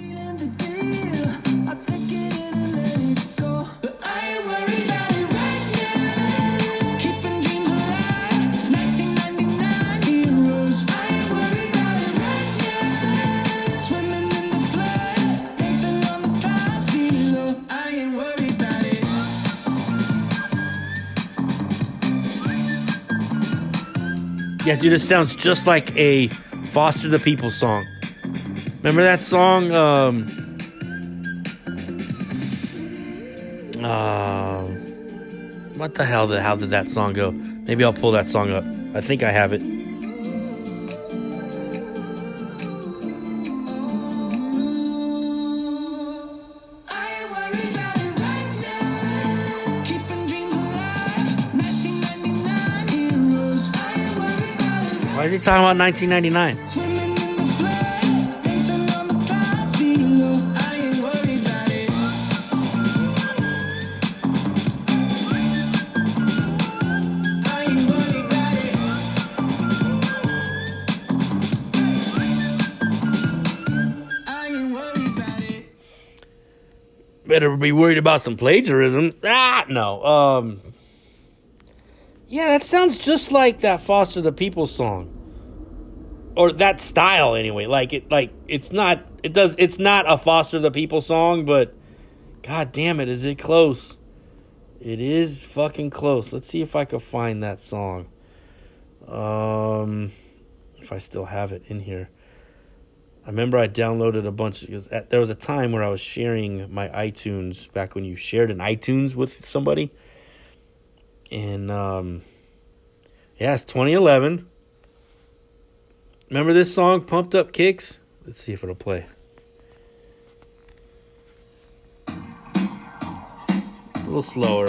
Yeah, dude, this sounds just like a Foster the People song. Remember that song? Um, uh, what the hell? Did, how did that song go? Maybe I'll pull that song up. I think I have it. Talking about 1999? Better be worried about some plagiarism. Ah, no. Um, yeah, that sounds just like that Foster the People song. Or that style anyway. Like it, like it's not. It does. It's not a Foster the People song, but god damn it, is it close? It is fucking close. Let's see if I can find that song. Um, if I still have it in here. I remember I downloaded a bunch. Because there was a time where I was sharing my iTunes back when you shared an iTunes with somebody, and um, yeah, it's 2011. Remember this song, "Pumped Up Kicks"? Let's see if it'll play. A little slower.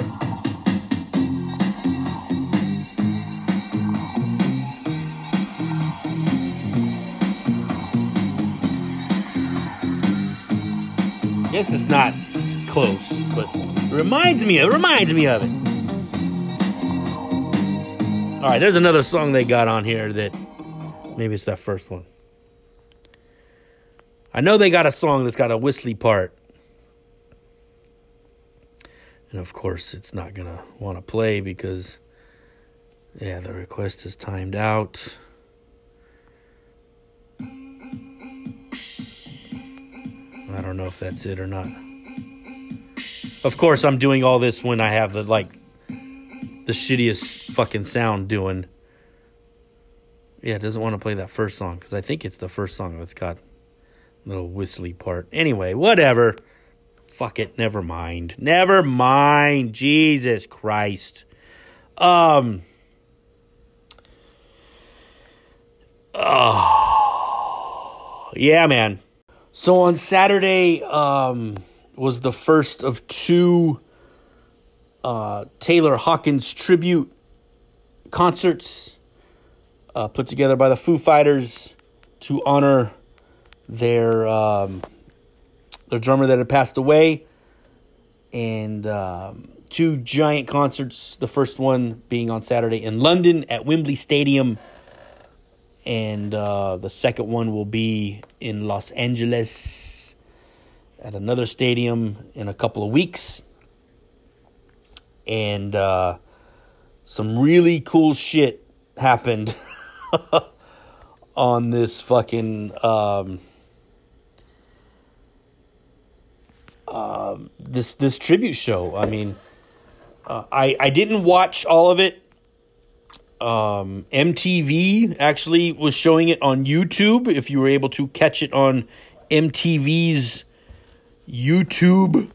Guess it's not close, but reminds me. It reminds me of it. All right, there's another song they got on here that maybe it's that first one. I know they got a song that's got a whistly part. And of course, it's not going to want to play because, yeah, the request is timed out. I don't know if that's it or not. Of course, I'm doing all this when I have the, like, the shittiest fucking sound doing. Yeah, it doesn't want to play that first song because I think it's the first song that's got little whistly part. Anyway, whatever. Fuck it. Never mind. Never mind. Jesus Christ. Um. Oh. Yeah, man. So on Saturday um, was the first of two uh, Taylor Hawkins tribute concerts uh, put together by the Foo Fighters to honor their um, their drummer that had passed away, and um, two giant concerts. The first one being on Saturday in London at Wembley Stadium, and uh, the second one will be in Los Angeles at another stadium in a couple of weeks. And uh, some really cool shit happened [LAUGHS] [LAUGHS] on this fucking um, um, this this tribute show. I mean, uh, I I didn't watch all of it. Um, MTV actually was showing it on YouTube. If you were able to catch it on MTV's YouTube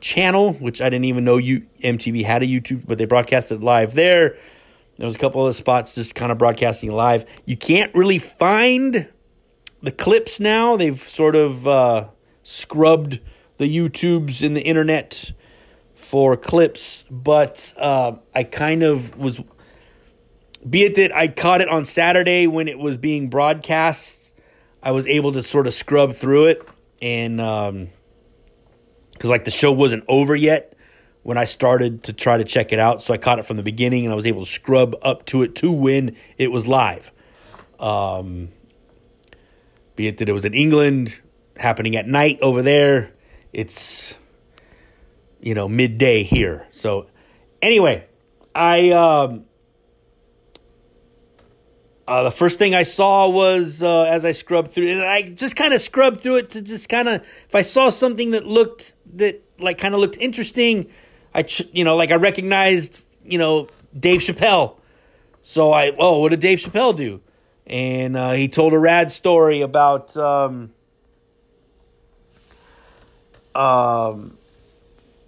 channel, which I didn't even know you MTV had a YouTube, but they broadcasted live there. There was a couple of spots just kind of broadcasting live. You can't really find the clips now. They've sort of uh, scrubbed the YouTubes and the internet for clips, but uh, I kind of was. Be it that I caught it on Saturday when it was being broadcast, I was able to sort of scrub through it and um, because like the show wasn't over yet when I started to try to check it out. So I caught it from the beginning and I was able to scrub up to it to when it was live. Um, be it that it was in England, happening at night over there. It's, you know, midday here. So anyway, I, um, uh, the first thing I saw was uh, as I scrubbed through and I just kind of scrubbed through it to just kind of, if I saw something that looked, that like kind of looked interesting, I, you know, like I recognized, you know, Dave Chappelle. So I, oh, what did Dave Chappelle do? And uh, he told a rad story about, um, um,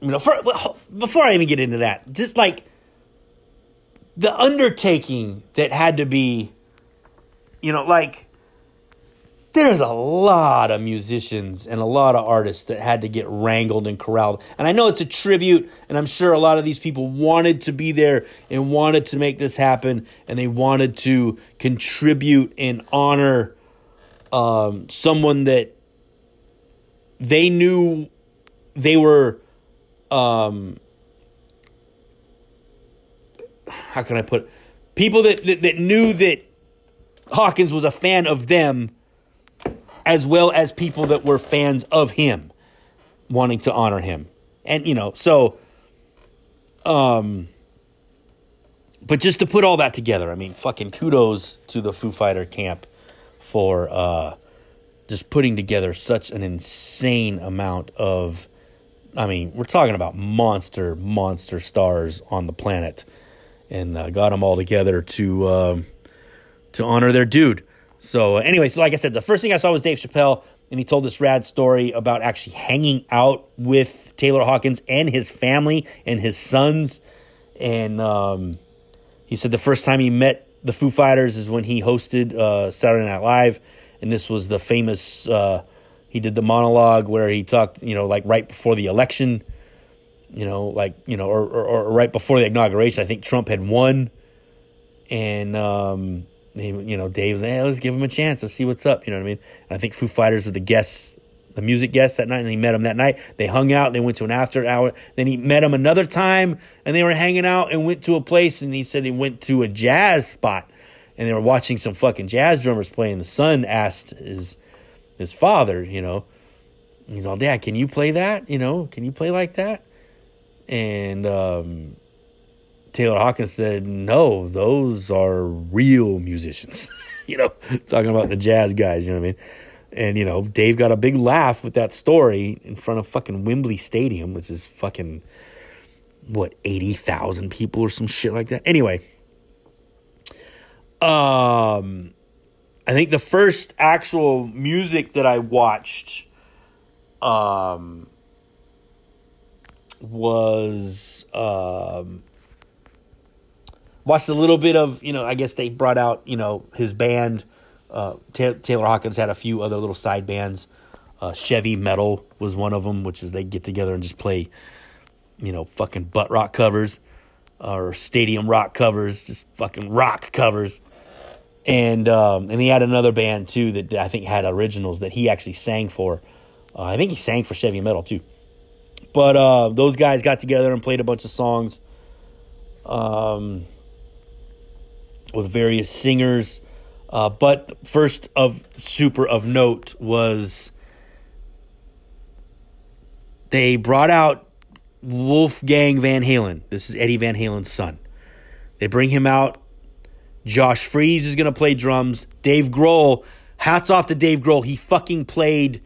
you know, for, before I even get into that, just like the undertaking that had to be you know, like there's a lot of musicians and a lot of artists that had to get wrangled and corralled. And I know it's a tribute, and I'm sure a lot of these people wanted to be there and wanted to make this happen, and they wanted to contribute and honor um, someone that they knew they were. Um, how can I put it? people that, that, that knew that Hawkins was a fan of them as well as people that were fans of him wanting to honor him. And you know, so um but just to put all that together, I mean, fucking kudos to the Foo Fighter camp for uh, just putting together such an insane amount of. I mean, we're talking about monster, monster stars on the planet, and uh, got them all together to um, to honor their dude. So, anyway, so like I said, the first thing I saw was Dave Chappelle, and he told this rad story about actually hanging out with Taylor Hawkins and his family and his sons. And um, he said the first time he met the Foo Fighters is when he hosted uh, Saturday Night Live, and this was the famous. Uh, he did the monologue where he talked, you know, like right before the election, you know, like you know, or, or, or right before the inauguration. I think Trump had won, and um, you know, Dave was, hey, let's give him a chance. Let's see what's up. You know what I mean? And I think Foo Fighters were the guests, the music guests that night, and he met them that night. They hung out. They went to an after hour. Then he met them another time, and they were hanging out and went to a place. And he said he went to a jazz spot, and they were watching some fucking jazz drummers play. And the son asked his his father, you know, he's all, Dad, can you play that? You know, can you play like that? And um, Taylor Hawkins said, "No, those are real musicians." [LAUGHS] you know, talking about the jazz guys. You know what I mean? And you know, Dave got a big laugh with that story in front of fucking Wembley Stadium, which is fucking what eighty thousand people or some shit like that. Anyway, um, I think the first actual music that I watched, um, was um watched a little bit of you know i guess they brought out you know his band uh, Ta- taylor hawkins had a few other little side bands. Uh, chevy metal was one of them which is they get together and just play you know fucking butt rock covers or stadium rock covers just fucking rock covers. And um, and he had another band too that i think had originals that he actually sang for. Uh, i think he sang for chevy metal too. But uh, those guys got together and played a bunch of songs. Um, with various singers. Uh, but first of super of note was they brought out Wolfgang Van Halen. This is Eddie Van Halen's son. They bring him out. Josh Freese is going to play drums. Dave Grohl, hats off to Dave Grohl. He fucking played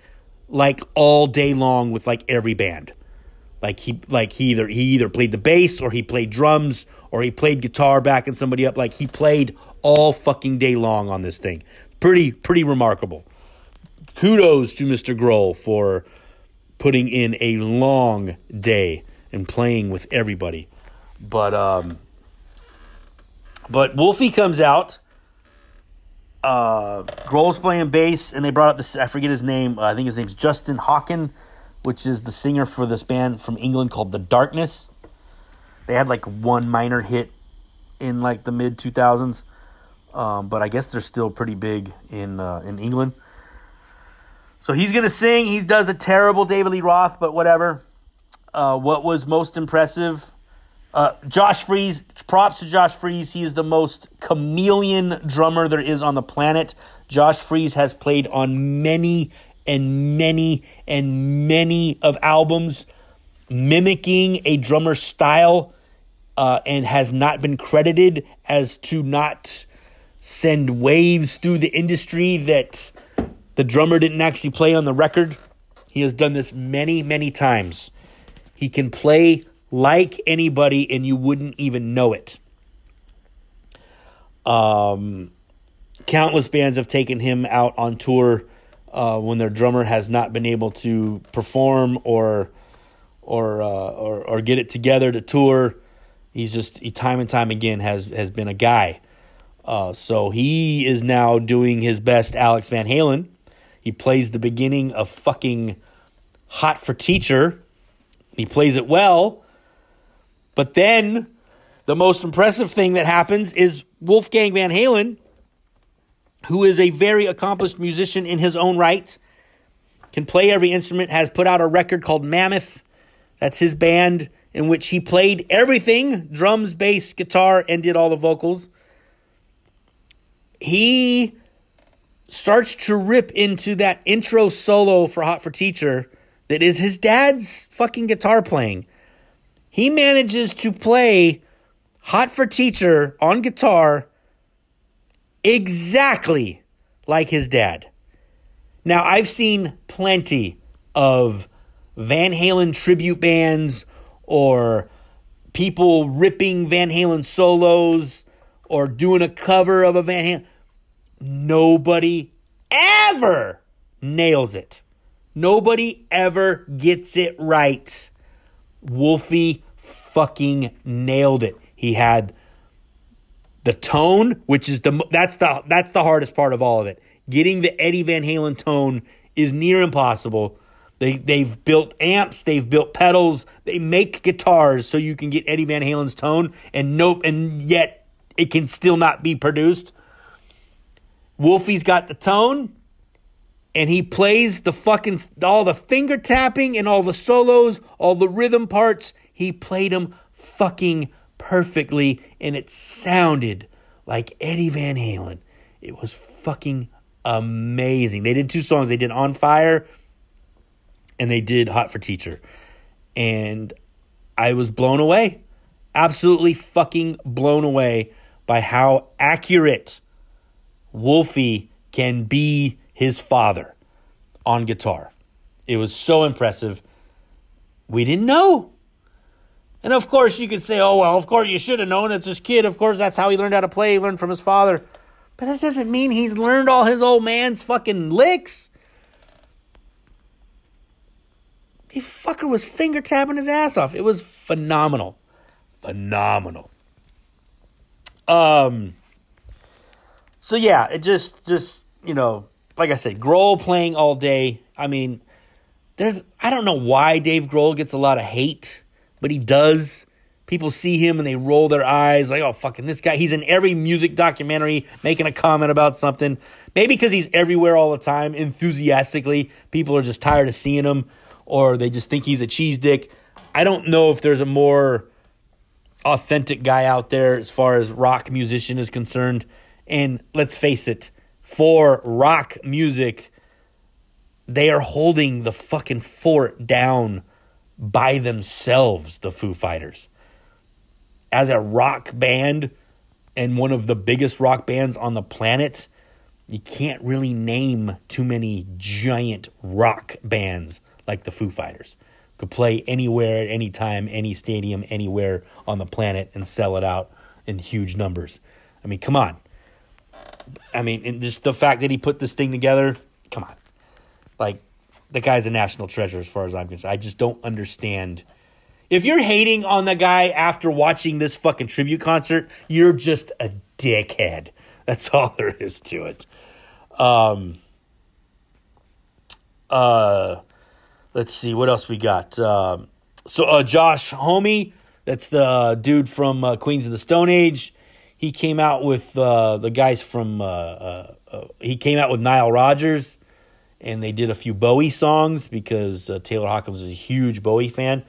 like all day long with like every band. Like he like he either he either played the bass or he played drums or he played guitar backing somebody up. Like he played all fucking day long on this thing. Pretty pretty remarkable. Kudos to Mr. Grohl for putting in a long day and playing with everybody. But um but Wolfie comes out. Uh, Grohl's playing bass, and they brought up this. I forget his name. Uh, I think his name's Justin Hawken, which is the singer for this band from England called The Darkness. They had like one minor hit in like the mid two thousands, um, but I guess they're still pretty big in uh, in England. So he's gonna sing. He does a terrible David Lee Roth, but whatever. Uh, what was most impressive? Uh, Josh Freese, props to Josh Freese. He is the most chameleon drummer there is on the planet. Josh Freese has played on many and many and many of albums mimicking a drummer style uh, and has not been credited as to not send waves through the industry that the drummer didn't actually play on the record. He has done this many, many times. He can play like anybody and you wouldn't even know it. Um, countless bands have taken him out on tour uh, when their drummer has not been able to perform or or uh, or or get it together to tour. He's just he time and time again has has been a guy. Uh, so he is now doing his best Alex Van Halen. He plays the beginning of fucking Hot for Teacher. He plays it well. But then the most impressive thing that happens is Wolfgang Van Halen, who is a very accomplished musician in his own right, can play every instrument, has put out a record called Mammoth. That's his band in which he played everything drums, bass, guitar, and did all the vocals. He starts to rip into that intro solo for Hot for Teacher that is his dad's fucking guitar playing. He manages to play Hot for Teacher on guitar exactly like his dad. Now, I've seen plenty of Van Halen tribute bands or people ripping Van Halen solos or doing a cover of a Van Halen. Nobody ever nails it. Nobody ever gets it right. Wolfie fucking nailed it. He had the tone, which is the that's the that's the hardest part of all of it. Getting the Eddie Van Halen tone is near impossible. They they've built amps, they've built pedals, they make guitars so you can get Eddie Van Halen's tone, and nope, and yet it can still not be produced. Wolfie's got the tone, and he plays the fucking all the finger tapping and all the solos, all the rhythm parts. He played them fucking perfectly, and it sounded like Eddie Van Halen. It was fucking amazing. They did two songs. They did On Fire and they did Hot for Teacher. And I was blown away. Absolutely fucking blown away by how accurate Wolfie can be his father on guitar. It was so impressive. We didn't know. And of course, you could say, oh, well, of course, you should have known. It's his kid. Of course, that's how he learned how to play. He learned from his father. But that doesn't mean he's learned all his old man's fucking licks. The fucker was finger tapping his ass off. It was phenomenal. Phenomenal. Um, so yeah, it just, just, you know, like I said, Grohl playing all day. I mean, there's, I don't know why Dave Grohl gets a lot of hate, but he does. People see him and they roll their eyes like, oh, fucking this guy. He's in every music documentary making a comment about something. Maybe because he's everywhere all the time, enthusiastically. People are just tired of seeing him or they just think he's a cheese dick. I don't know if there's a more authentic guy out there as far as rock musician is concerned. And let's face it, for rock music, they are holding the fucking fort down by themselves, the Foo Fighters. As a rock band and one of the biggest rock bands on the planet, you can't really name too many giant rock bands like the Foo Fighters. Could play anywhere, at any time, any stadium, anywhere on the planet and sell it out in huge numbers. I mean, come on. I mean, and just the fact that he put this thing together, come on. Like, the guy's a national treasure as far as I'm concerned. I just don't understand. If you're hating on the guy after watching this fucking tribute concert, you're just a dickhead. That's all there is to it. Um, uh, let's see what else we got. Um, so uh, Josh Homme, that's the uh, dude from uh, Queens of the Stone Age. He came out with uh, the guys from. Uh, uh, uh, he came out with Nile Rodgers, and they did a few Bowie songs because uh, Taylor Hawkins is a huge Bowie fan.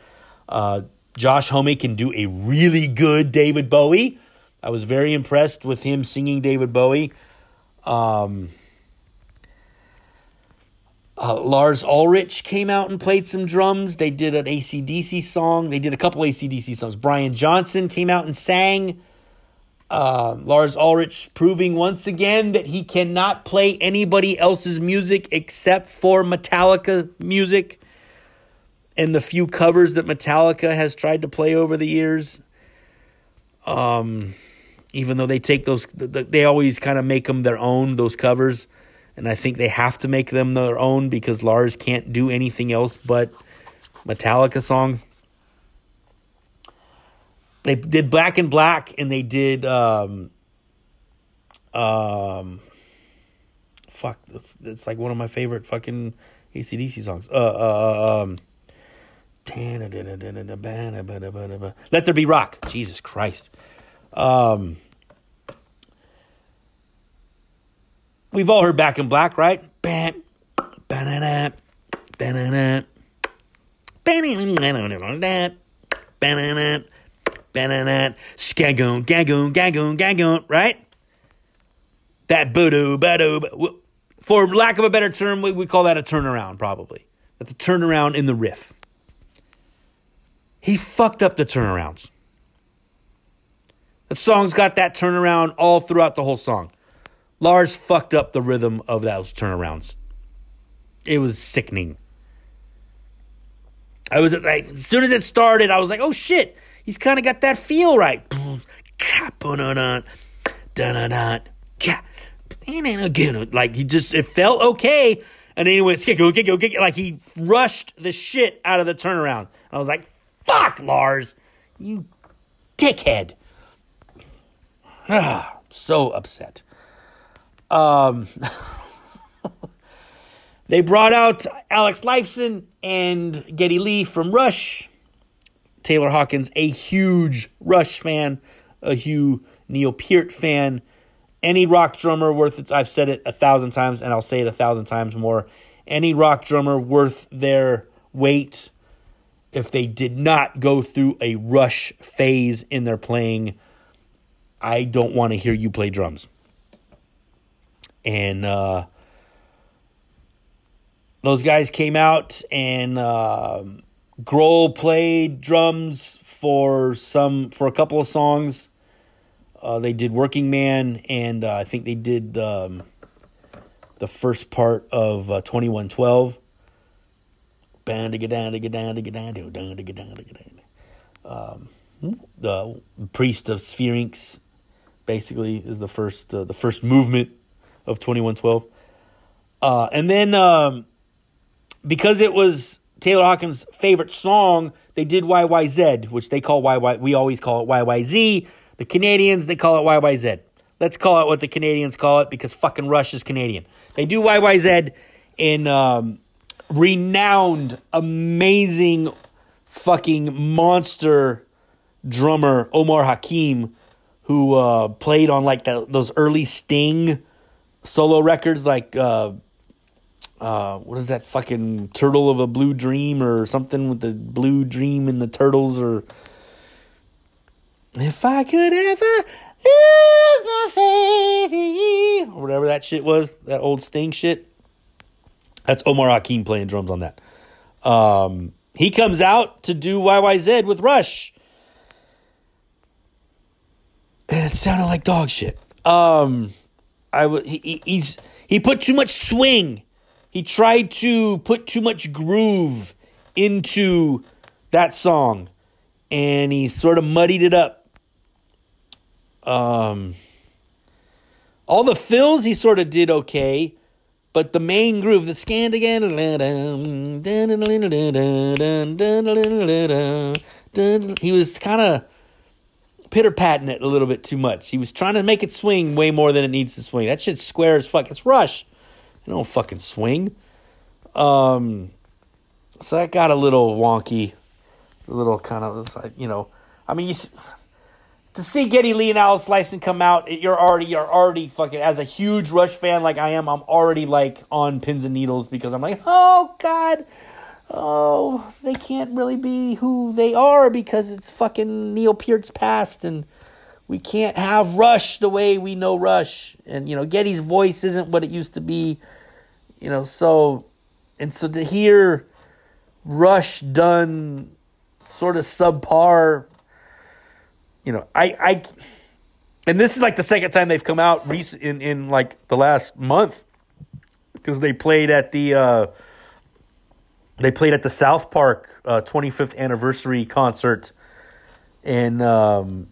Uh, Josh Homme can do a really good David Bowie. I was very impressed with him singing David Bowie. Um, uh, Lars Ulrich came out and played some drums. They did an ACDC song. They did a couple ACDC songs. Brian Johnson came out and sang. Uh, Lars Ulrich proving once again that he cannot play anybody else's music except for Metallica music and the few covers that Metallica has tried to play over the years. Um, even though they take those, they always kind of make them their own, those covers and I think they have to make them their own because Lars can't do anything else but Metallica songs. They did Back in Black, and they did um, um, fuck, it's like one of my favorite fucking ACDC songs. Uh, uh, um, Let There Be Rock. Jesus Christ. Um, We've all heard Back in Black, right? Bam, ba-da-da, ba-da-da, ba-da-da, ba-da-da, ba-da-da, skagoon, gagoon, gagoon, gagoon, right? That boo-doo, ba-doo, for lack of a better term, we would call that a turnaround, probably. That's a turnaround in the riff. He fucked up the turnarounds. The song's got that turnaround all throughout the whole song. Lars fucked up the rhythm of those turnarounds. It was sickening. I was like, as soon as it started, I was like, oh shit, he's kind of got that feel right. Like he just, it felt okay. And then he went, skicko, skicko, skicko, like he rushed the shit out of the turnaround. I was like, fuck, Lars, you dickhead. Ah, [SIGHS] so upset. Um, [LAUGHS] they brought out Alex Lifeson and Geddy Lee from Rush. Taylor Hawkins, a huge Rush fan, a huge Neil Peart fan. Any rock drummer worth it, I've said it a thousand times and I'll say it a thousand times more. Any rock drummer worth their weight if they did not go through a rush phase in their playing, I don't want to hear you play drums. And uh, those guys came out and uh, Grohl played drums for some for a couple of songs. Uh, they did Working Man, and uh, I think they did um, the first part of uh, 2112. Band to get down to get down to get down to down to get down to get down. The priest of Syrinx, basically, is the first uh, the first movement of 2112. Uh, and then um, because it was Taylor Hawkins' favorite song, they did YYZ, which they call YY. We always call it YYZ. The Canadians, they call it YYZ. Let's call it what the Canadians call it because fucking Rush is Canadian. They do YYZ in um, renowned, amazing, fucking monster drummer Omar Hakim, who uh, played on like the, those early Sting solo records, like uh, uh, what is that fucking Turtle of a Blue Dream or something with the Blue Dream and the turtles or if I could ever lose my faith or whatever that shit was, that old Sting shit. That's Omar Hakim playing drums on that. Um, he comes out to do YYZ with Rush. And it sounded like dog shit. Um, I w- he, he's he put too much swing. He tried to put too much groove into that song, and he sort of muddied it up. Um, all the fills he sort of did okay, but the main groove, the scan again, he was kind of pitter patting it a little bit too much. He was trying to make it swing way more than it needs to swing. That shit's square as fuck. It's Rush. They don't fucking swing. Um, so that got a little wonky, a little kind of you know. I mean, you to see Geddy Lee and Alex Lifeson come out, it- you're already you're already fucking as a huge Rush fan like I am. I'm already like on pins and needles because I'm like, oh god, oh they can't really be who they are because it's fucking Neil Peart's past and we can't have Rush the way we know Rush and you know Geddy's voice isn't what it used to be, you know. So and so to hear Rush done sort of subpar you know, I, I, and this is like the second time they've come out recent in, in like the last month because they played at the, uh, they played at the South Park uh, 25th anniversary concert and um,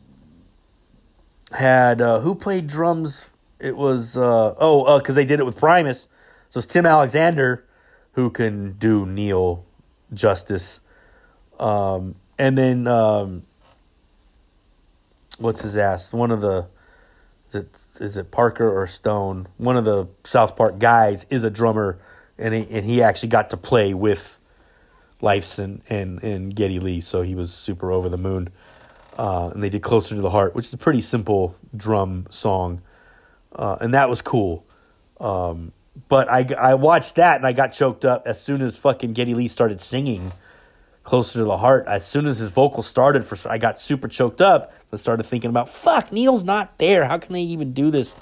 had uh, who played drums? It was uh, oh because they did it with Primus, so it's Tim Alexander who can do Neil justice, um, and then um, what's his ass? One of the is it is it Parker or Stone? One of the South Park guys is a drummer, and he, and he actually got to play with Lifeson, and and Geddy Lee, so he was super over the moon. Uh, and they did "Closer to the Heart," which is a pretty simple drum song, uh, and that was cool. Um, but I I watched that and I got choked up as soon as fucking Geddy Lee started singing closer to the heart. As soon as his vocal started, for I got super choked up. I started thinking about fuck, Neil's not there. How can they even do this?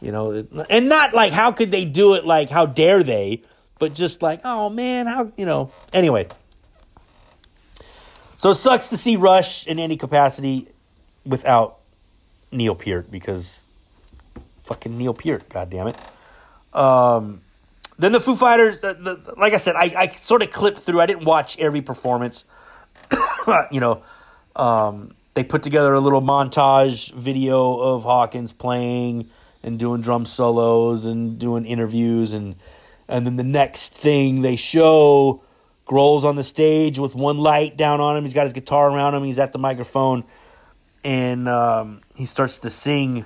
You know, and not like how could they do it? Like how dare they? But just like oh man, how you know? Anyway, so it sucks to see Rush in any capacity without Neil Peart because fucking Neil Peart. God damn it. Um, then the Foo Fighters, the, the, like I said, I, I sort of clipped through. I didn't watch every performance. [COUGHS] you know, um, they put together a little montage video of Hawkins playing and doing drum solos and doing interviews and and then the next thing they show Grohl's on the stage with one light down on him. He's got his guitar around him. He's at the microphone, and um, he starts to sing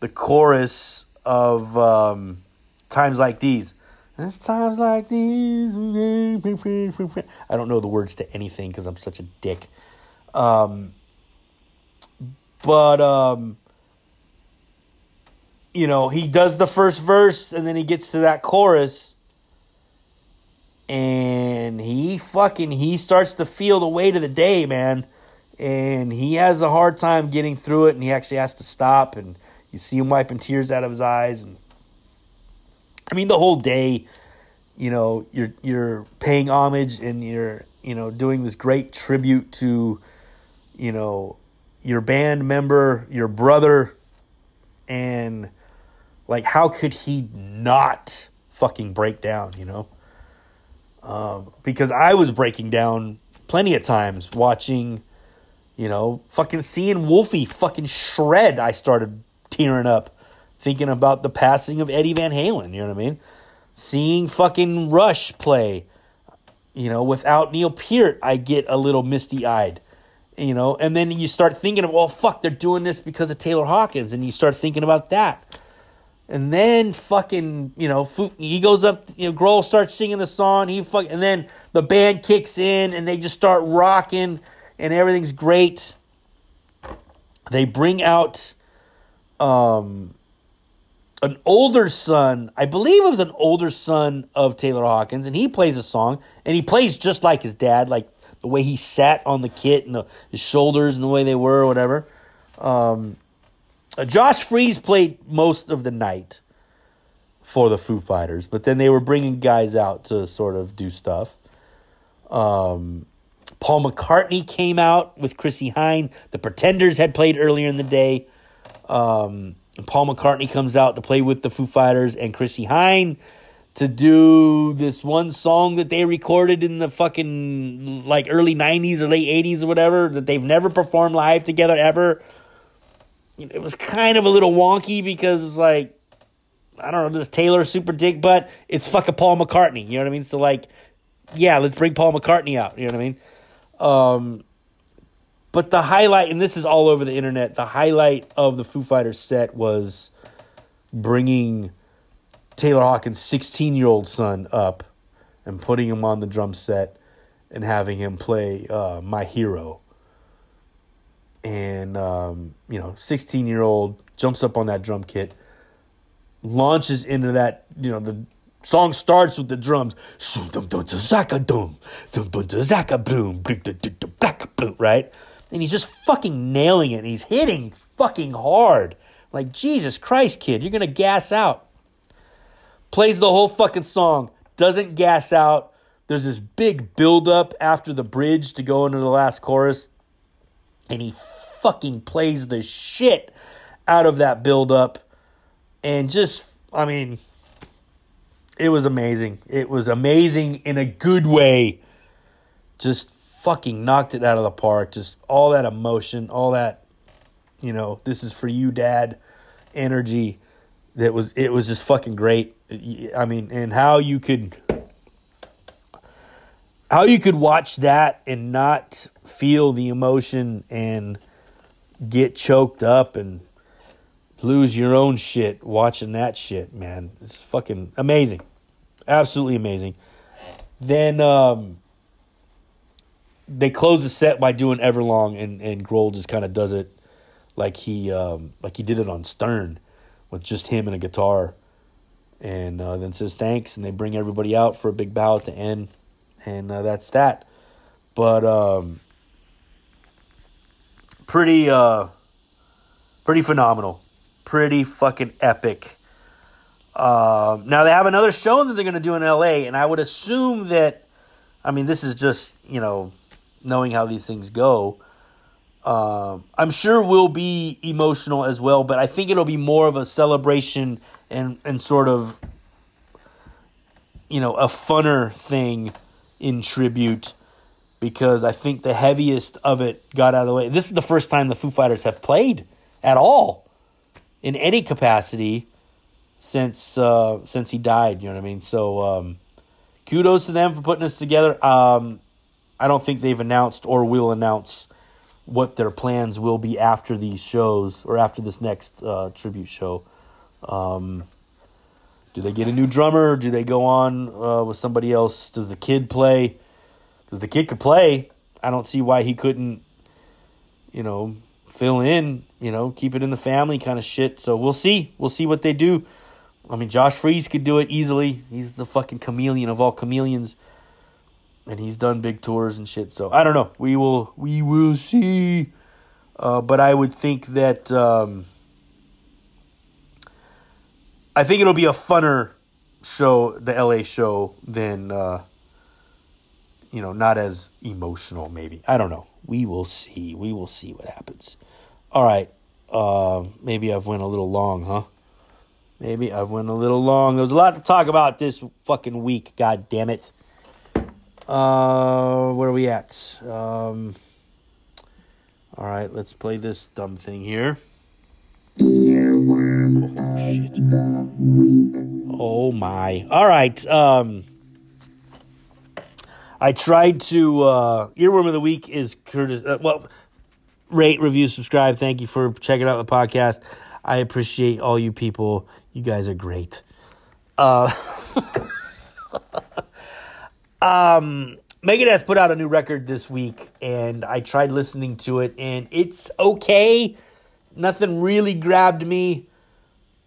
the chorus of um, "Times Like These." It's times like these. I don't know the words to anything because I'm such a dick. Um, but um, you know, he does the first verse and then he gets to that chorus. And he fucking he starts to feel the weight of the day, man. And he has a hard time getting through it and he actually has to stop and you see him wiping tears out of his eyes. And I mean the whole day, you know, you're you're paying homage and you're, you know, doing this great tribute to, you know, your band member, your brother, and like how could he not fucking break down, you know? Um, because I was breaking down plenty of times watching, you know, fucking seeing Wolfie fucking shred. I started tearing up thinking about the passing of Eddie Van Halen, you know what I mean? Seeing fucking Rush play, you know, without Neil Peart, I get a little misty eyed you know and then you start thinking of well fuck they're doing this because of taylor hawkins and you start thinking about that and then fucking you know he goes up you know Grohl starts singing the song he fuck and then the band kicks in and they just start rocking and everything's great they bring out um an older son i believe it was an older son of taylor hawkins and he plays a song and he plays just like his dad like the way he sat on the kit and the, his shoulders and the way they were or whatever. Um, Josh Freese played most of the night for the Foo Fighters, but then they were bringing guys out to sort of do stuff. Um, Paul McCartney came out with Chrissie Hynde. The Pretenders had played earlier in the day. Um, Paul McCartney comes out to play with the Foo Fighters and Chrissie Hynde to do this one song that they recorded in the fucking like early 90s or late 80s or whatever that they've never performed live together ever. It was kind of a little wonky because it's like I don't know, this Taylor super dick, but it's fucking Paul McCartney, you know what I mean? So like yeah, let's bring Paul McCartney out, you know what I mean? Um but the highlight and this is all over the internet, the highlight of the Foo Fighters set was bringing Taylor Hawkins' 16 year old son up and putting him on the drum set and having him play uh, My Hero. And, um, you know, 16 year old jumps up on that drum kit, launches into that, you know, the song starts with the drums, right? And he's just fucking nailing it. He's hitting fucking hard. Like, Jesus Christ, kid, you're going to gas out plays the whole fucking song, doesn't gas out. There's this big build up after the bridge to go into the last chorus, and he fucking plays the shit out of that build up, and just, I mean, it was amazing. It was amazing in a good way. Just fucking knocked it out of the park. Just all that emotion, all that, you know, this is for you, dad energy that was it was just fucking great. I mean, and how you could how you could watch that and not feel the emotion and get choked up and lose your own shit watching that shit, man. It's fucking amazing. Absolutely amazing. Then um they close the set by doing Everlong and and Grohl just kind of does it like he um like he did it on Stern with just him and a guitar, and uh, then says thanks, and they bring everybody out for a big bow at the end, and uh, that's that. But um, pretty, uh, pretty phenomenal, pretty fucking epic. Uh, now they have another show that they're going to do in L.A., and I would assume that, I mean, this is just you know knowing how these things go. Um, I'm sure will be emotional as well, but I think it'll be more of a celebration and and sort of you know a funner thing in tribute because I think the heaviest of it got out of the way. This is the first time the Foo Fighters have played at all in any capacity since uh, since he died. You know what I mean? So um, kudos to them for putting this together. Um, I don't think they've announced or will announce what their plans will be after these shows or after this next uh, tribute show. Um, do they get a new drummer? Do they go on uh, with somebody else? Does the kid play? Because the kid could play. I don't see why he couldn't, you know, fill in, you know, keep it in the family kind of shit. So we'll see. We'll see what they do. I mean, Josh Freese could do it easily. He's the fucking chameleon of all chameleons. And he's done big tours and shit. So I don't know. We will we will see. Uh, but I would think that um, I think it'll be a funner show, the LA show, than uh, you know, not as emotional. Maybe I don't know. We will see. We will see what happens. All right. Uh, maybe I've went a little long, huh? Maybe I've went a little long. There was a lot to talk about this fucking week. God damn it. Uh, where are we at? Um, all right, let's play this dumb thing here. Oh my! All right. Um, I tried to. Uh, earworm of the week is Curtis. Uh, well, rate, review, subscribe. Thank you for checking out the podcast. I appreciate all you people. You guys are great. Uh, [LAUGHS] um, Megadeth put out a new record this week, and I tried listening to it, and it's okay. Nothing really grabbed me.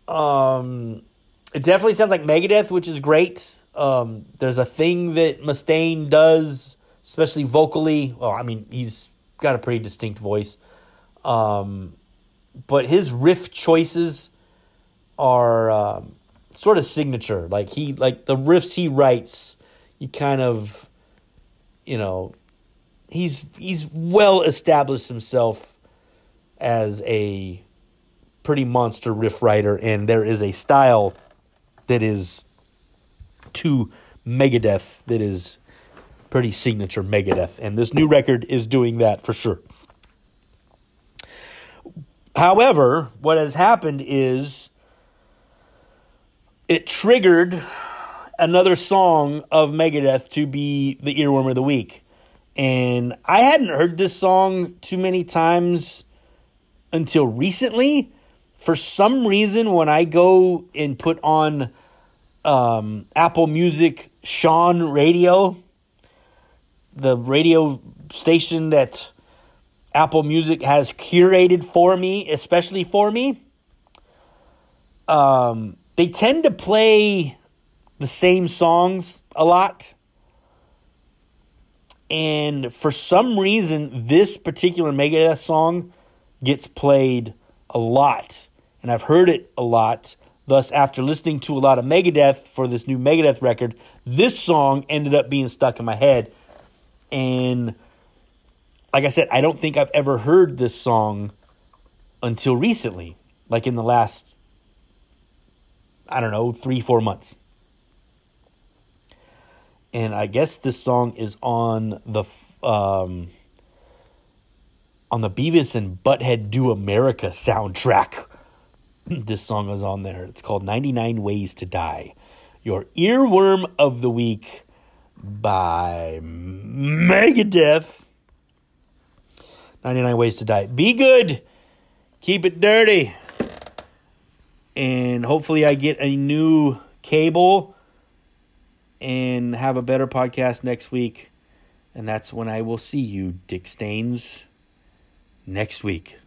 Um, it definitely sounds like Megadeth, which is great. Um, there's a thing that Mustaine does, especially vocally. Well, I mean, he's got a pretty distinct voice. Um, but his riff choices are um, sort of signature. Like he, like the riffs he writes, you kind of, you know, he's he's well established himself as a pretty monster riff writer, and there is a style that is to Megadeth that is pretty signature Megadeth, and this new record is doing that for sure. However, what has happened is it triggered another song of Megadeth to be the earworm of the week. And I hadn't heard this song too many times until recently. For some reason, when I go and put on um, Apple Music Sean Radio, the radio station that Apple Music has curated for me, especially for me, um, they tend to play the same songs a lot. And for some reason, this particular Megadeth song gets played a lot. And I've heard it a lot. Thus, after listening to a lot of Megadeth for this new Megadeth record, this song ended up being stuck in my head. And like I said, I don't think I've ever heard this song until recently, like in the last, I don't know, three, four months. And I guess this song is on the um, on the Beavis and Butthead Do America soundtrack. [CLEARS THROAT] this song is on there. It's called 99 Ways to Die. Your earworm of the week by Megadeth. 99 Ways to Die. Be good. Keep it dirty. And hopefully, I get a new cable and have a better podcast next week. And that's when I will see you, Dick Stains, next week.